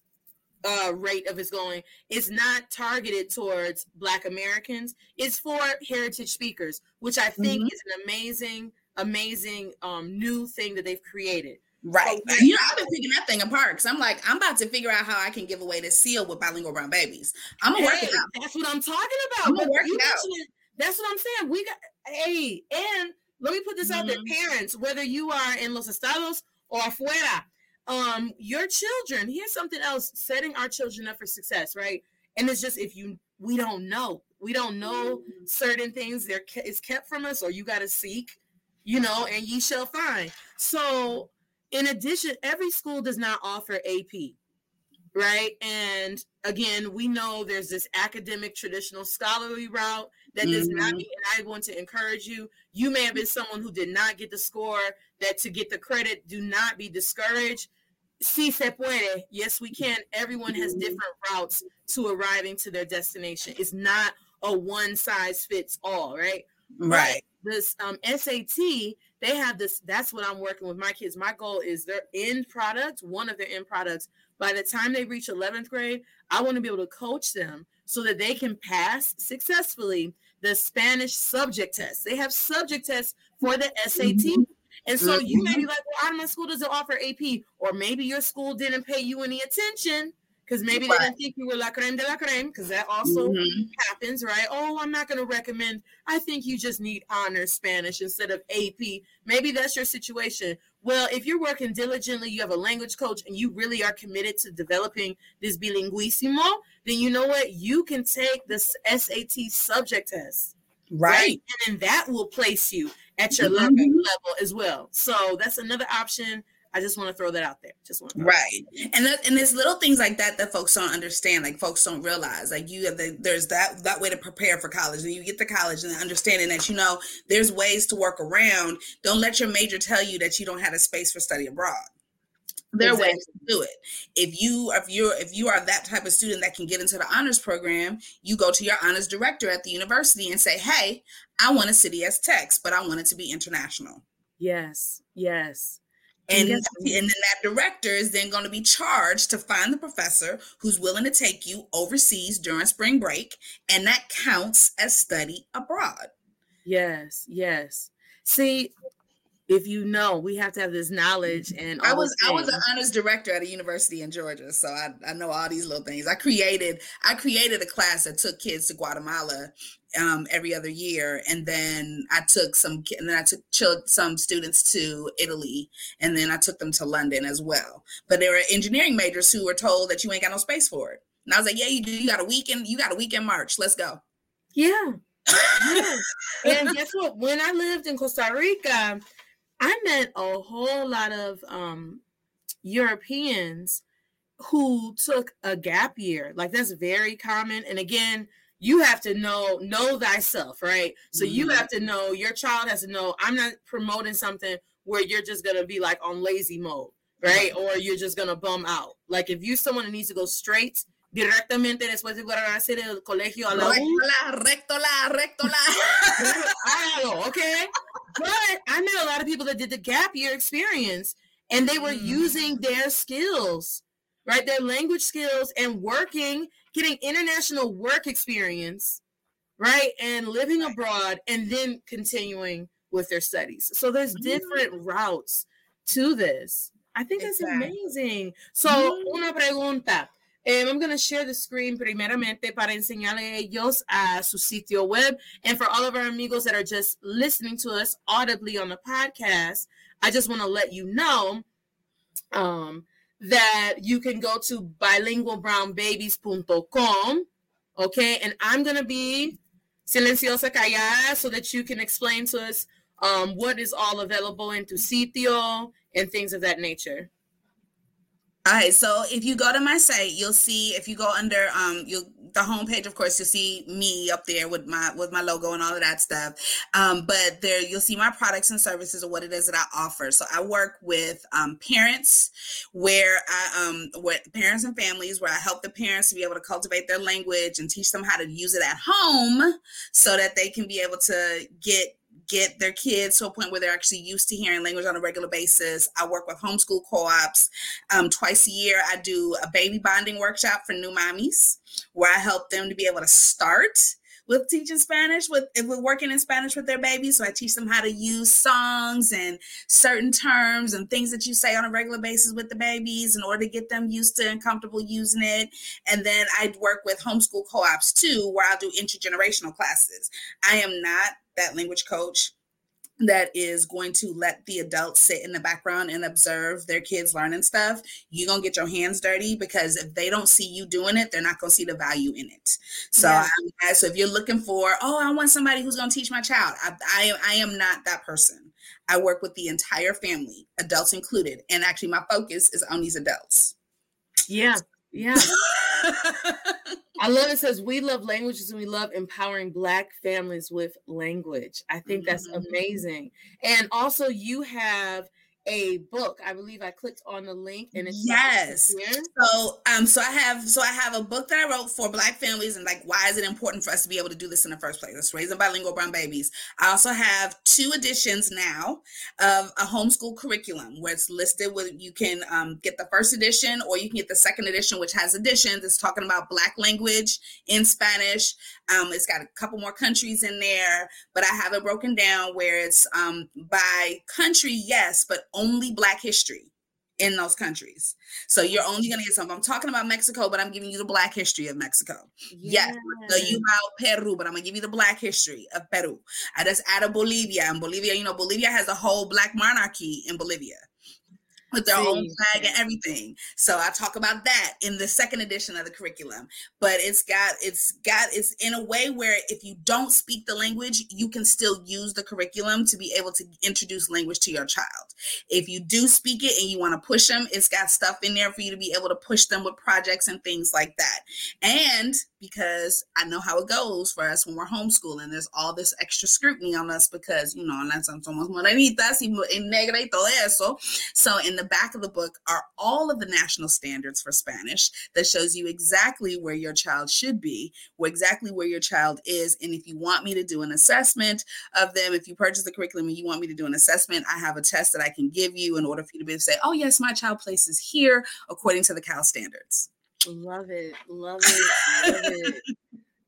uh, rate of it's going, it's not targeted towards Black Americans. It's for heritage speakers, which I think is an amazing, amazing um, new thing that they've created. right So you know i've been picking that thing apart because i'm like i'm about to figure out how i can give away this seal with bilingual brown babies i'm gonna work it out That's what I'm talking about. I'm gonna work it out. That's what I'm saying. We got hey, and let me put this out there, Mhm. parents, whether you are in Los Estados or afuera, um, your children. Here's something else: setting our children up for success, right? And it's just if you we don't know, we don't know certain things. They're it's kept from us, or you got to seek, you know, and ye shall find. So, in addition, every school does not offer AP right? And again, we know there's this academic, traditional, scholarly route that does not mean, and I want to encourage you. You may have been someone who did not get the score, that to get the credit, do not be discouraged. Si se puede. Yes, we can. Everyone has different routes to arriving to their destination. It's not a one size fits all, right? right this um SAT, they have this. That's what I'm working with my kids. My goal is their end product, one of their end products. By the time they reach 11th grade, I want to be able to coach them so that they can pass successfully the Spanish subject test. They have subject tests for the SAT. And so you may be like, well, my school doesn't offer AP, or maybe your school didn't pay you any attention because maybe they didn't think you were la creme de la creme, because that also Mhm. happens, right? Oh, I'm not going to recommend. I think you just need honor Spanish instead of AP. Maybe that's your situation. Well, if you're working diligently, you have a language coach, and you really are committed to developing this bilinguismo, then you know what? You can take this SAT subject test, right And then that will place you at your Mhm. level, level as well. So that's another option. I just want to throw that out there. Just want right, and that, and there's little things like that that folks don't understand, like folks don't realize. Like you have the, there's that that way to prepare for college, and you get to college and understanding that you know there's ways to work around. Don't let your major tell you that you don't have a space for study abroad there exactly. ways to do it. If you if you're if you are that type of student that can get into the honors program you go to your honors director at the university and say hey i want a city as text but i want it to be international. Yes yes. And, and then that director is then going to be charged to find the professor who's willing to take you overseas during spring break and that counts as study abroad. Yes yes. See if you know we have to have this knowledge and i was i was an honors director at a university in georgia so I, I know all these little things. I created i created a class that took kids to guatemala um, every other year and then i took some and then i took some students to italy and then i took them to london as well. But there were engineering majors who were told that you ain't got no space for it. And i was like yeah you do. You got a weekend you got a weekend march. Let's go. Yeah. (laughs) Yeah. and guess what? When i lived in costa rica I met a whole lot of um, Europeans who took a gap year. Like that's very common. And again, you have to know know thyself, right? So mm-hmm. you have to know your child has to know I'm not promoting something where you're just gonna be like on lazy mode, right? Or you're just gonna bum out. Like if you someone that needs to go straight directamente después de hacer el colegio a la recto la, recto la. (laughs) Hágalo, okay? But I met a lot of people that did the gap year experience and they were mm. using their skills, right? Their language skills and working, getting international work experience, right? And living abroad and then continuing with their studies. So there's mm. different routes to this. I think that's exactly. amazing. So, mm. una pregunta. Um, I'm going to share the screen primeramente para enseñarle ellos a su sitio web. And for all of our amigos that are just listening to us audibly on the podcast, I just want to let you know um, that you can go to bilingualbrownbabies.com. Okay. And I'm going to be silenciosa callada so that you can explain to us um, what is all available in tu sitio and things of that nature. All right, so if you go to my site, you'll see if you go under um you the homepage, of course, you'll see me up there with my with my logo and all of that stuff. Um, but there you'll see my products and services or what it is that I offer. So I work with um, parents where I um with parents and families where I help the parents to be able to cultivate their language and teach them how to use it at home so that they can be able to get get their kids to a point where they're actually used to hearing language on a regular basis. I work with homeschool co-ops. Um, twice a year, I do a baby bonding workshop for new mommies where I help them to be able to start with teaching Spanish, with with working in Spanish with their babies. So I teach them how to use songs and certain terms and things that you say on a regular basis with the babies in order to get them used to and comfortable using it. And then I work with homeschool co-ops too, where I'll do intergenerational classes. I am not that language coach that is going to let the adults sit in the background and observe their kids learning stuff, you're gonna get your hands dirty because if they don't see you doing it, they're not gonna see the value in it. So, yeah. I, so if you're looking for, oh, I want somebody who's gonna teach my child, I, I, I am not that person. I work with the entire family, adults included, and actually my focus is on these adults. Yeah, yeah. (laughs) I love it says we love languages and we love empowering black families with language. I think that's mm-hmm. amazing. And also you have a book. I believe I clicked on the link and it's yes. So um so I have so I have a book that I wrote for black families and like why is it important for us to be able to do this in the first place? It's raising bilingual brown babies. I also have two editions now of a homeschool curriculum where it's listed with you can um, get the first edition or you can get the second edition which has additions. It's talking about black language in Spanish. Um, it's got a couple more countries in there, but I have it broken down where it's um, by country, yes, but only Black history in those countries. So you're only going to get some. I'm talking about Mexico, but I'm giving you the Black history of Mexico. Yes, yes. you about Peru, but I'm going to give you the Black history of Peru. I just added Bolivia, and Bolivia, you know, Bolivia has a whole Black monarchy in Bolivia. With their own flag and everything. So I talk about that in the second edition of the curriculum. But it's got it's got it's in a way where if you don't speak the language, you can still use the curriculum to be able to introduce language to your child. If you do speak it and you want to push them, it's got stuff in there for you to be able to push them with projects and things like that. And because I know how it goes for us when we're homeschooling, there's all this extra scrutiny on us because, you know, and that's somos morenitas y negra y todo eso. So in the back of the book are all of the national standards for Spanish that shows you exactly where your child should be, where exactly where your child is. And if you want me to do an assessment of them, if you purchase the curriculum and you want me to do an assessment, I have a test that I can give you in order for you to be able to say, oh, yes, my child places here according to the Cal standards. Love it. Love it. Love it.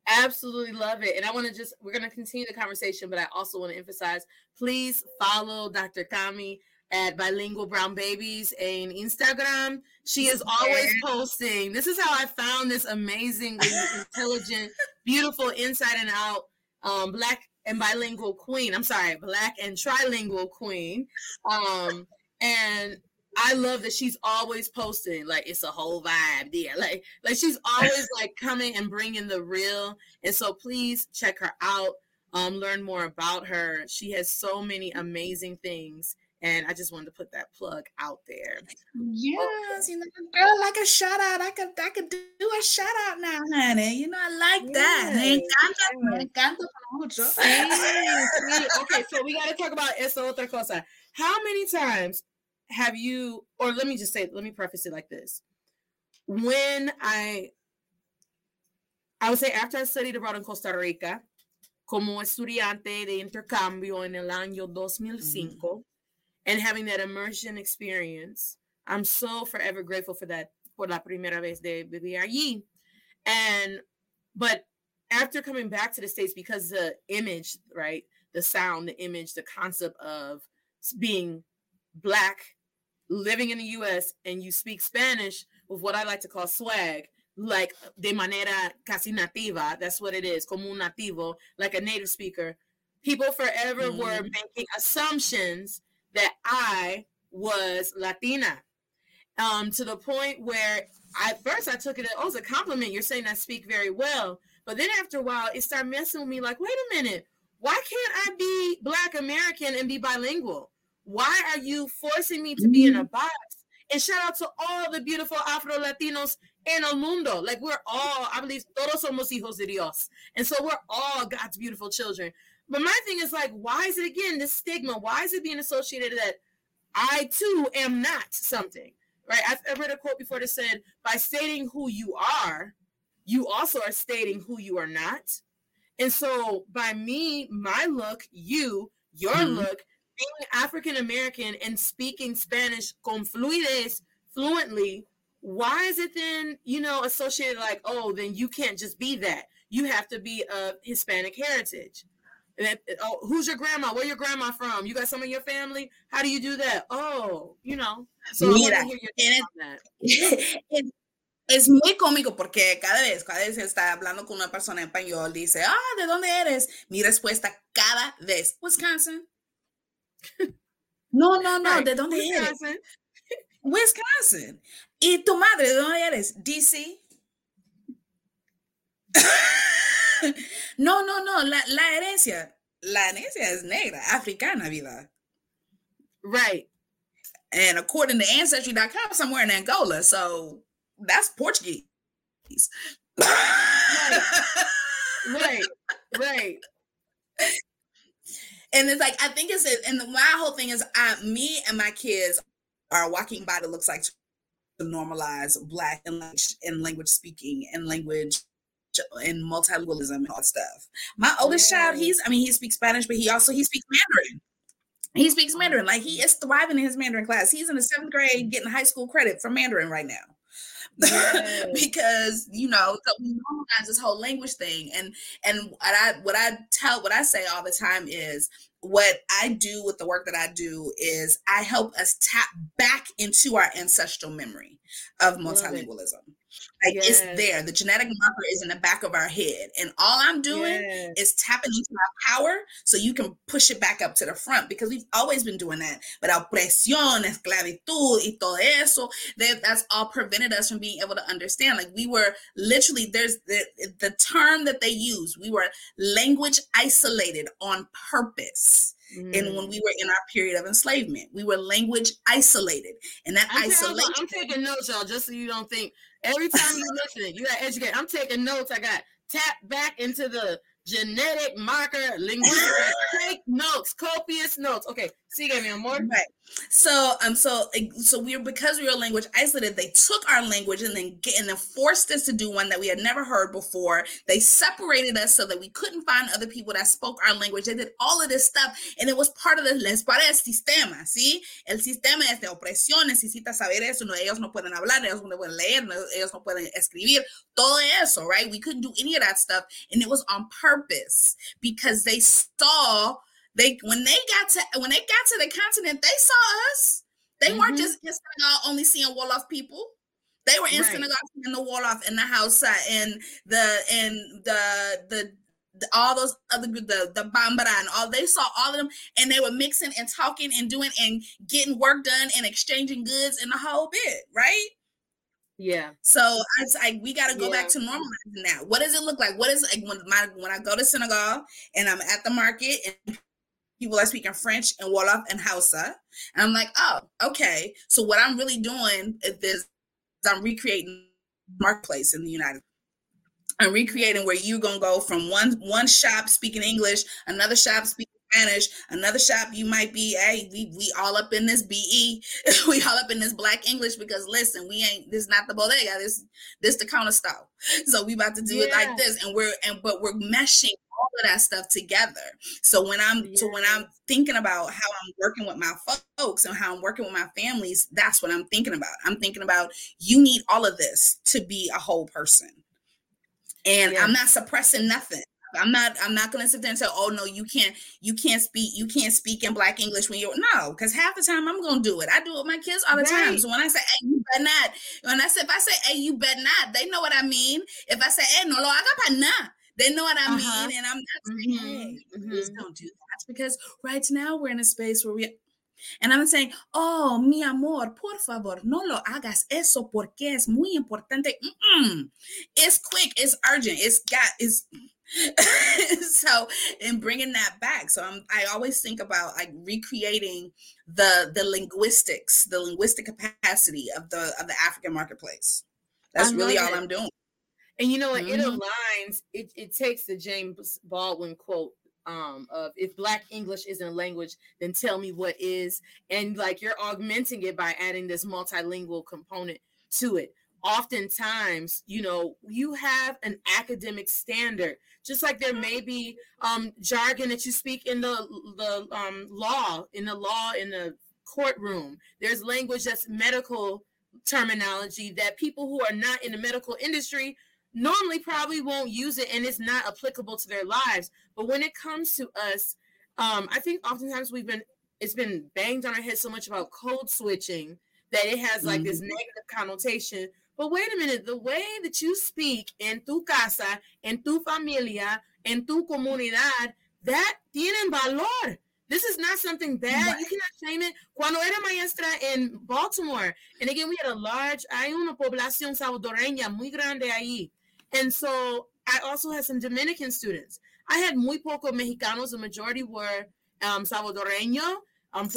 Absolutely love it. And I want to just, we're going to continue the conversation, but I also want to emphasize please follow Dr. Kami at Bilingual Brown Babies in Instagram. She is always posting. This is how I found this amazingly intelligent, (laughs) beautiful, inside and out um, black and bilingual queen. I'm sorry, black and trilingual queen. Um, and I love that she's always posting like it's a whole vibe there. Like like she's always (laughs) like coming and bringing the real. And so please check her out. Um, learn more about her. She has so many amazing things and I just wanted to put that plug out there. Yes, you know, girl, like a shout out. I could I could do a shout out now, honey. You know, I like that. Me encanta, me encanta mucho. (laughs) Sí, sí. Okay, so we gotta talk about eso otra cosa. How many times have you, or let me just say, let me preface it like this. When I I would say after I studied abroad in Costa Rica, como estudiante de intercambio en el año 2005, mm-hmm and having that immersion experience. I'm so forever grateful for that por la primera vez de vivir allí. And but after coming back to the states because the image, right, the sound, the image, the concept of being black, living in the U.S. and you speak Spanish with what I like to call swag, like de manera casi nativa. That's what it is, como un nativo, like a native speaker. People forever mm. were making assumptions that I was Latina. Um, to the point where I first I took it as oh, it's a compliment. You're saying I speak very well. But then after a while, it started messing with me like, wait a minute, why can't I be black American and be bilingual? Why are you forcing me to be in a mm-hmm. box? And shout out to all the beautiful Afro Latinos in el mundo. Like we're all, I believe, todos somos hijos de Dios. And so we're all God's beautiful children. But my thing is like, why is it again this stigma? Why is it being associated that I too am not something? Right? I've, read a quote before that said, by stating who you are, you also are stating who you are not. And so by me, my look, you, your mm-hmm. look, being African American and speaking Spanish con fluidez fluently, why is it then, you know, associated like, oh, then you can't just be that. You have to be of Hispanic heritage. Oh, who's your grandma? Where your grandma from? You got some of your family? How do you do that? Oh, you know. So Mira, (laughs) es, es muy cómico porque cada vez, cada vez está hablando con una persona en español, dice, ah, ¿de dónde eres? Mi respuesta cada vez, Wisconsin. No, no, no, ¿de dónde Wisconsin. eres? Wisconsin. ¿Y tu madre, de dónde eres? DC. (laughs) (laughs) no, no, no, la, la herencia, la herencia es negra, africana, vida. Right. And according to Ancestry.com, somewhere in Angola. So that's Portuguese. right. (laughs) right. Right. And it's like I think it's and my whole thing is I, me and my kids are walking by that looks like to normalize black and language, and language speaking and language and multilingualism and all that stuff. My oldest child, he's I mean, he speaks Spanish, but he also he speaks Mandarin. He speaks Mandarin. Like he is thriving in his Mandarin class. He's in the seventh grade getting high school credit for Mandarin right now. (laughs) Yes. because you know so we normalize this whole language thing and and what i what i tell what i say all the time is what i do with the work that i do is i help us tap back into our ancestral memory of multilingualism Like yes. it's there. The genetic marker is in the back of our head. And all I'm doing yes. is tapping into our power so you can push it back up to the front because we've always been doing that. But opresión, esclavitud, y todo eso, that, that's all prevented us from being able to understand. Like we were literally, there's the, the term that they use, we were language isolated on purpose. Mm. And when we were in our period of enslavement, we were language isolated, and that I'm isolation. I'm taking notes, y'all, just so you don't think every time you listen, you got educate. I'm taking notes. I got tap back into the genetic marker linguistic. (laughs) Take notes, copious notes. Okay, see, so me more. Right. So um, so so we were because we were language isolated. They took our language and then get and then forced us to do one that we had never heard before. They separated us so that we couldn't find other people that spoke our language. They did all of this stuff, and it was part of the les el sistema. Sí, el sistema es de opresión. Necesita saber eso. No, ellos no pueden hablar. Ellos no pueden leer. No, ellos no pueden escribir. Todo eso, right? We couldn't do any of that stuff, and it was on purpose because they saw they when they got to when they got to the continent, they saw us. They mm-hmm. weren't just in Senegal only seeing Wolof people. They were in right. Senegal seeing the Wolof in the house and the and the the all those other the the Bambara and all they saw all of them and they were mixing and talking and doing and getting work done and exchanging goods and the whole bit, right? Yeah. So I, like we got to go yeah. back to normalizing that. What does it look like? What is like when my when I go to Senegal and I'm at the market and people that speak in French and Wolof and Hausa. And I'm like, oh, okay. So what I'm really doing is this, I'm recreating marketplace in the United I'm recreating where you're gonna go from one one shop speaking English, another shop speaking Spanish, another shop you might be, hey, we, we all up in this BE, (laughs) we all up in this black English because listen, we ain't this not the bodega, this this the counter style. So we about to do yeah. it like this, and we're and but we're meshing all of that stuff together. So when I'm yeah. so when I'm thinking about how I'm working with my folks and how I'm working with my families, that's what I'm thinking about. I'm thinking about you need all of this to be a whole person. And yeah. I'm not suppressing nothing. I'm not I'm not gonna sit there and say, oh no, you can't you can't speak you can't speak in black English when you're no, because half the time I'm gonna do it. I do it with my kids all the right. time. So when I say hey, you better not, when I say if I say hey, you better not, they know what I mean. If I say hey, no lo haga para nada, they know what I uh-huh. mean. And I'm not saying, mm-hmm. hey, mm-hmm. please don't do that. Because right now we're in a space where we and I'm saying, oh, mi amor, por favor, no lo hagas eso porque es muy importante. Mm-mm. It's quick, it's urgent, it's got, it's (laughs) so and bringing that back so i'm i always think about like recreating the the linguistics the linguistic capacity of the of the african marketplace that's really all i'm doing and you know what mm-hmm. it aligns it, it takes the james baldwin quote um of if black english isn't a language then tell me what is. And like you're augmenting it by adding this multilingual component to it. Oftentimes you know you have an academic standard just like there may be um, jargon that you speak in the the um, law in the law in the courtroom. There's language that's medical terminology that people who are not in the medical industry normally probably won't use it and it's not applicable to their lives but when it comes to us um, i think oftentimes we've been it's been banged on our head so much about code switching that it has like mm-hmm. this negative connotation but wait a minute, the way that you speak in tu casa, en tu familia, en tu comunidad, that tienen valor. This is not something bad. Right. You cannot shame it. Cuando era maestra in Baltimore, and again, we had a large, hay una población salvadoreña muy grande ahí. And so I also had some Dominican students. I had muy poco Mexicanos. The majority were um, Salvadoreño um.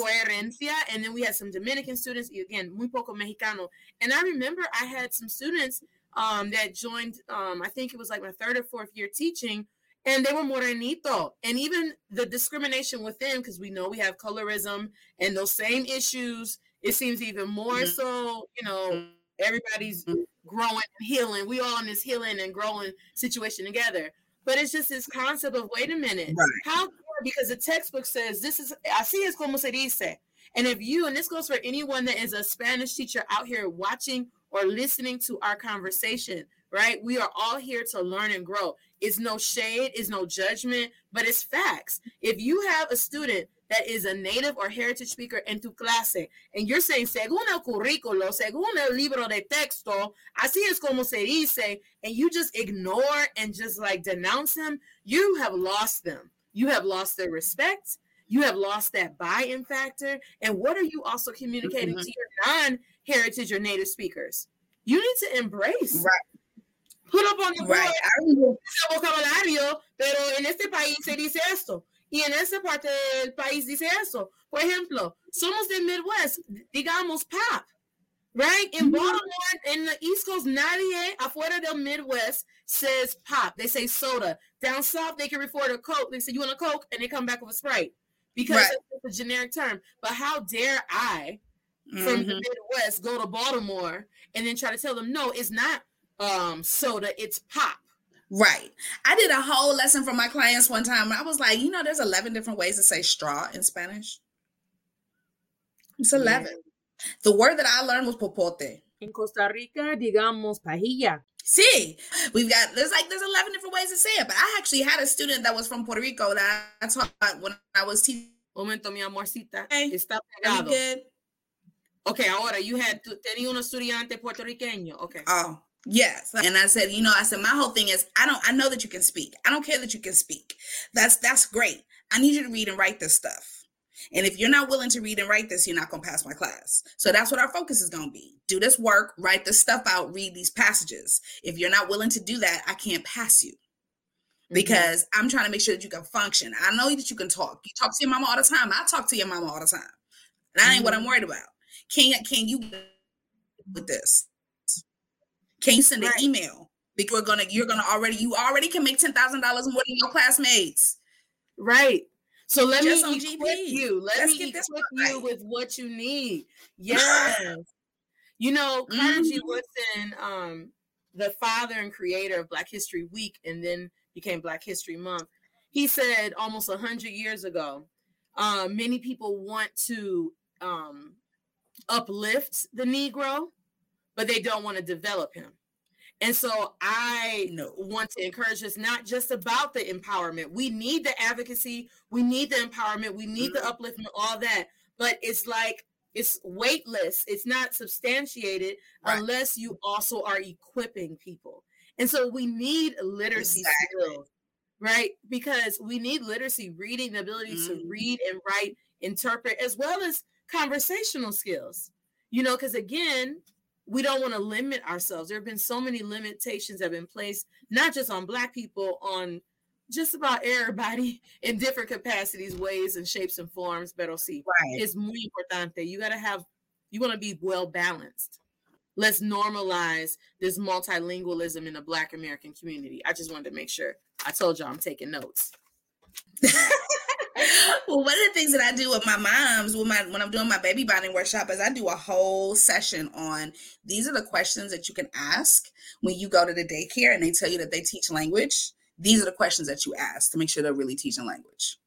And then we had some Dominican students, again, muy poco Mexicano. And I remember I had some students um, that joined, um, I think it was like my third or fourth year teaching, and they were morenito. And even the discrimination within, because we know we have colorism and those same issues, it seems even more mm-hmm. so, you know, everybody's mm-hmm. Growing and healing. We all in this healing and growing situation together. But it's just this concept of wait a minute, right. how because the textbook says this is I así es como se dice. And if you, and this goes for anyone that is a Spanish teacher out here watching or listening to our conversation, right? We are all here to learn and grow. It's no shade, it's no judgment, but it's facts. If you have a student that is a native or heritage speaker en tu clase, and you're saying, según el currículo, según el libro de texto, así es como se dice, and you just ignore and just like denounce them, you have lost them. You have lost their respect. You have lost that buy-in factor. And what are you also communicating Mhm. to your non-heritage or native speakers? You need to embrace. Right. Put up on the board Right. I remember ese vocabulario, pero en este país se dice esto. Y en esa parte del país dice eso. Por ejemplo, somos del Midwest, digamos pop, right? In Baltimore, in the East Coast, nadie afuera del Midwest says pop. They say soda. Down south, they can refer to Coke. They say, you want a Coke? And they come back with a Sprite. Because Right. it's a generic term. But how dare I, from the Mhm. Midwest, go to Baltimore and then try to tell them, no, it's not um, soda, it's pop. Right. I did a whole lesson for my clients one time. I was like, you know, there's 11 different ways to say straw in Spanish. It's 11. The word that I learned was popote. In Costa Rica, digamos pajilla. See, we've got there's like there's 11 different ways to say it. But I actually had a student that was from Puerto Rico that I taught when I was teaching. Momento, mi amorcita. Hey, Está Are you pegado. good? Okay, ahora, you had, tu- tenía un estudiante puertorriqueño. Okay. Oh, yes. And I said, you know, I said my whole thing is I don't I know that you can speak. I don't care that you can speak. That's that's great. I need you to read and write this stuff. And if you're not willing to read and write this, you're not going to pass my class. So that's what our focus is going to be. Do this work, write this stuff out, read these passages. If you're not willing to do that, I can't pass you Mm-hmm. because I'm trying to make sure that you can function. I know that you can talk. You talk to your mama all the time. I talk to your mama all the time. That ain't what I'm worried about. Can you can you with this? Can you send an email? Because we're gonna you're gonna already you already can make ten thousand dollars more than your classmates. Right. So let Just me equip GP. you. Let Let's me get this equip right. you with what you need. Yes. you know, Carter G. Mhm. Woodson, um, the father and creator of Black History Week and then became Black History Month, he said almost a hundred years ago, uh, many people want to um, uplift the Negro, but they don't want to develop him. And so I No. want to encourage us not just about the empowerment. We need the advocacy, we need the empowerment, we need the upliftment, all that. But it's like it's weightless, it's not substantiated Right. unless you also are equipping people. And so we need literacy Exactly. skills, right? Because we need literacy, reading, the ability to Mhm. read and write, interpret, as well as conversational skills. You know, because again, we don't want to limit ourselves. There have been so many limitations that have been placed, not just on Black people, on just about everybody (laughs) in different capacities, ways, and shapes and forms. Pero sí, Right. it's muy importante. You got to have, you want to be well balanced. Let's normalize this multilingualism in the Black American community. I just wanted to make sure. I told y'all I'm taking notes. (laughs) well, one of the things that I do with my moms when my when I'm doing my baby bonding workshop is I do a whole session on these are the questions that you can ask when you go to the daycare and they tell you that they teach language. These are the questions that you ask to make sure they're really teaching language.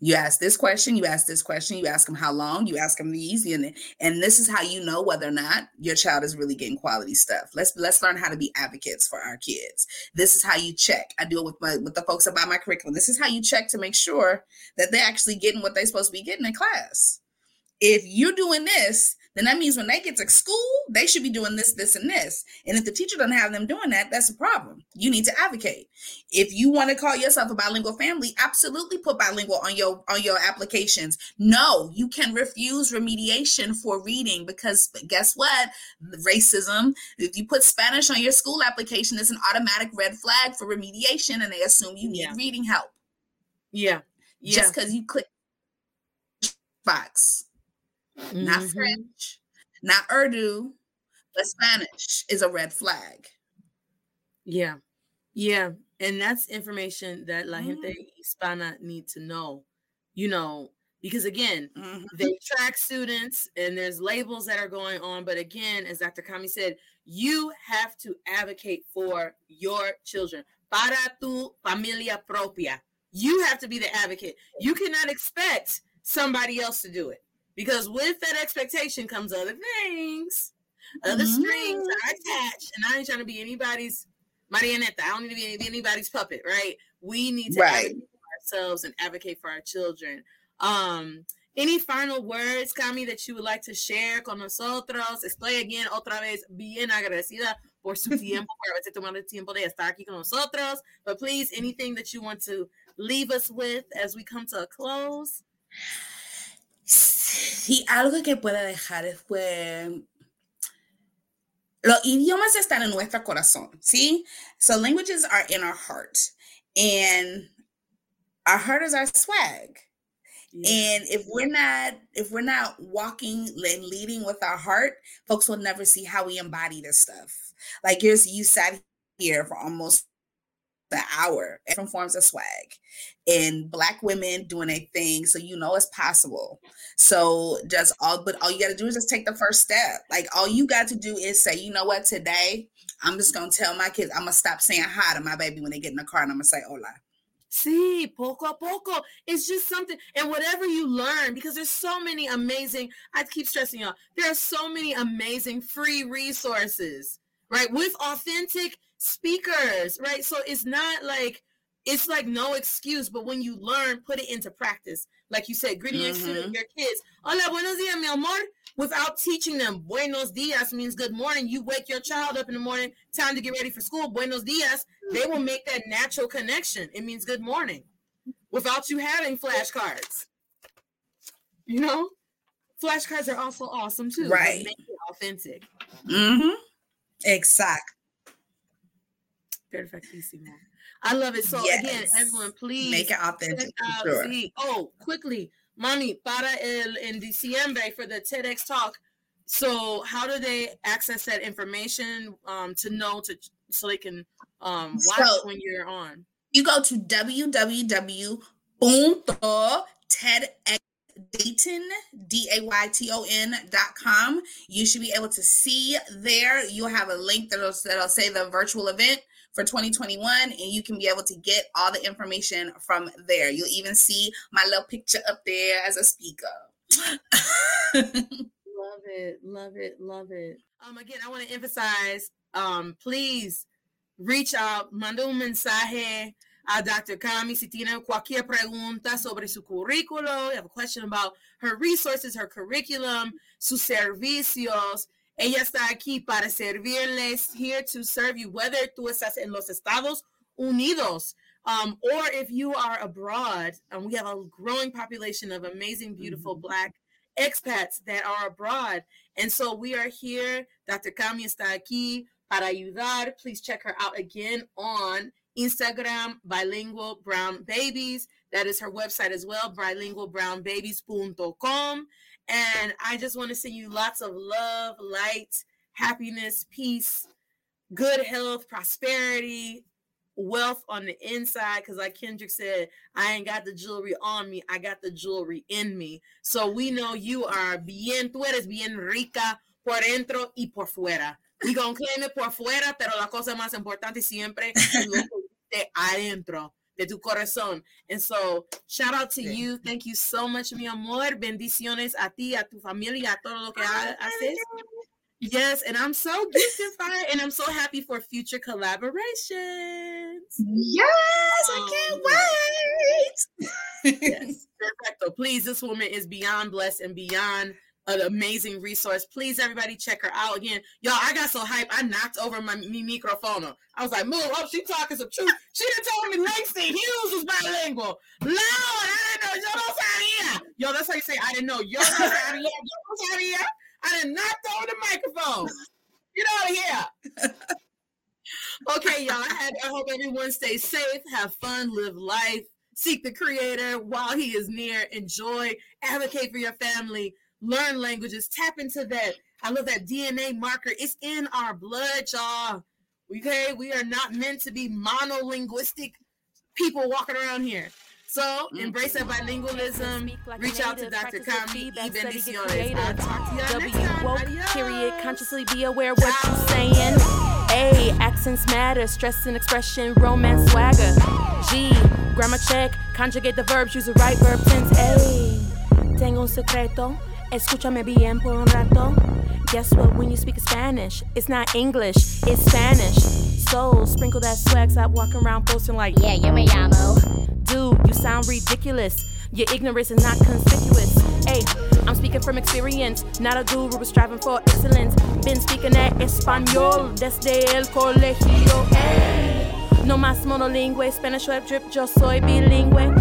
You ask this question, you ask this question, you ask them how long, you ask them these, and and this is how you know whether or not your child is really getting quality stuff. Let's let's learn how to be advocates for our kids. This is how you check. I do it with my with the folks about my curriculum. This is how you check to make sure that they're actually getting what they're supposed to be getting in class. If you're doing this, then that means when they get to school, they should be doing this, this, and this. And if the teacher doesn't have them doing that, that's a problem. You need to advocate. If you want to call yourself a bilingual family, absolutely put bilingual on your on your applications. No, you can refuse remediation for reading because guess what? Racism. If you put Spanish on your school application, it's an automatic red flag for remediation, and they assume you need Yeah. reading help Yeah. Yeah. just because you click box. Not Mhm. French, not Urdu, but Spanish is a red flag. Yeah. Yeah. And that's information that La Mhm. Gente Hispana need to know, you know, because again, Mhm. they track students and there's labels that are going on. But again, as Dr. Kami said, you have to advocate for your children. Para tu familia propia. You have to be the advocate. You cannot expect somebody else to do it because with that expectation comes other things, other strings Mhm. are attached. And I ain't trying to be anybody's Marioneta. I don't need to be anybody's puppet, right? We need to Right. advocate for ourselves and advocate for our children. Um, any final words, Kami, that you would like to share con nosotros? Estoy again otra vez bien agradecida por su (laughs) tiempo, por haberse tomado el tiempo de estar aquí con nosotros. But please, anything that you want to leave us with as we come to a close? Sí, algo que puede dejar fue los idiomas están en nuestro corazón, ¿sí? So languages are in our heart and our heart is our swag. And if we're not if we're not walking and leading with our heart, folks will never see how we embody this stuff. Like yours, you sat here for almost an hour, different forms of swag, and black women doing a thing, so you know it's possible. So just all, but all you got to do is just take the first step. Like all you got to do is say, you know what, today I'm just gonna tell my kids I'm gonna stop saying hi to my baby when they get in the car, and I'm gonna say hola. See, poco a poco. It's just something, and whatever you learn, because there's so many amazing, I keep stressing y'all, there are so many amazing free resources, right? With authentic speakers, right? So it's not like, it's like no excuse, but when you learn, put it into practice. Like you said, greeting your, Mhm. your kids, hola, buenos dias, mi amor, without teaching them buenos dias means good morning. You wake your child up in the morning, time to get ready for school, buenos dias they will make that natural connection. It means good morning without you having flashcards. You know, flashcards are also awesome too. Right. Make it authentic. Mm-hmm. Exact. Perfectísimo. I love it. So again, everyone, please Make it authentic sure. Oh, quickly, mommy, para el en diciembre for the TEDx talk. So how do they access that information um, to know to so they can um, watch So- when you're on? You go to D-A-Y-T-O-N dot com. You should be able to see there. You'll have a link that'll, that'll say the virtual event for 2021 and you can be able to get all the information from there. You'll even see my little picture up there as a speaker. (laughs) Love it, love it, love it. Um, again, I want to emphasize, um, please reach out, manda un mensaje a Dr. Kami si tiene cualquier pregunta sobre su currículo, you have a question about her resources, her curriculum, sus servicios. Ella está aquí para servirles, here to serve you, whether tú estás en los Estados Unidos um, or if you are abroad. And we have a growing population of amazing, beautiful Black expats that are abroad. And so we are here. Dr. Kami está aquí para ayudar. Please check her out again on Instagram, Bilingual Brown Babies. That is her website as well, bilingualbrownbabies.com. And I just want to send you lots of love, light, happiness, peace, good health, prosperity, wealth on the inside. Because, like Kendrick said, I ain't got the jewelry on me, I got the jewelry in me. So we know you are bien, tú eres bien rica por dentro y por fuera. We gonna claim it por fuera, pero la cosa más importante siempre es lo que de adentro de tu corazón. And so, shout out to Sí. you. Thank you so much, mi amor. Bendiciones a ti, a tu familia, a todo lo que ha- haces. Yes, and I'm so gifted and I'm so happy for future collaborations. Yes, I oh, can't wait. Yes, perfecto. Please, this woman is beyond blessed and beyond an amazing resource. Please, everybody, check her out again. Y'all, I got so hyped, I knocked over my mi microphone. I was like, move up, she talking some truth. She done told me Langston Hughes was bilingual. Lord, I didn't know. Yo no sabía. Yo, that's how you say, I didn't know. Yo no sabía. Yo no sabía. I not over the microphone. Get out of here. (laughs) okay, y'all. I, I hope everyone stays safe, have fun, live life, seek the creator while he is near, enjoy, advocate for your family, learn languages, tap into that. I love that DNA marker. It's in our blood, y'all. Okay, we are not meant to be monolinguistic people walking around here. So mm. embrace that bilingualism. Like Reach out to Dr. practice Kami. feedback, Y study, bendiciones. I'll talk to y'all W next time. woke, Adios. period. Consciously be aware what you're saying. A, accents matter, stress and expression, romance swagger. G, grammar check, conjugate the verbs, use the right verb tense. A, tengo un secreto, escúchame bien por un rato. Guess what? When you speak Spanish, it's not English, it's Spanish. soul. Sprinkle that swag, stop walking around boasting like, Yeah, yo me llamo. dude, you sound ridiculous. Your ignorance is not conspicuous. Hey, I'm speaking from experience, not a guru, but striving for excellence. Been speaking that español desde el colegio. Hey, no más monolingüe, Spanish web drip, yo soy bilingüe.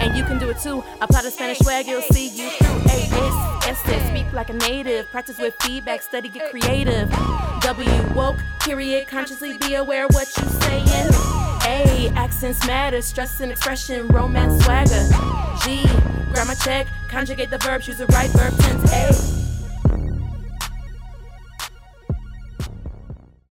And you can do it too. Apply the Spanish swag, you'll see you through. Hey, it's Este, speak like a native. Practice with feedback, study, get creative. W woke, period. Consciously be aware what you saying. A accents matter, stress and expression, romance swagger. G grammar check, conjugate the verb, choose the right verb tense. A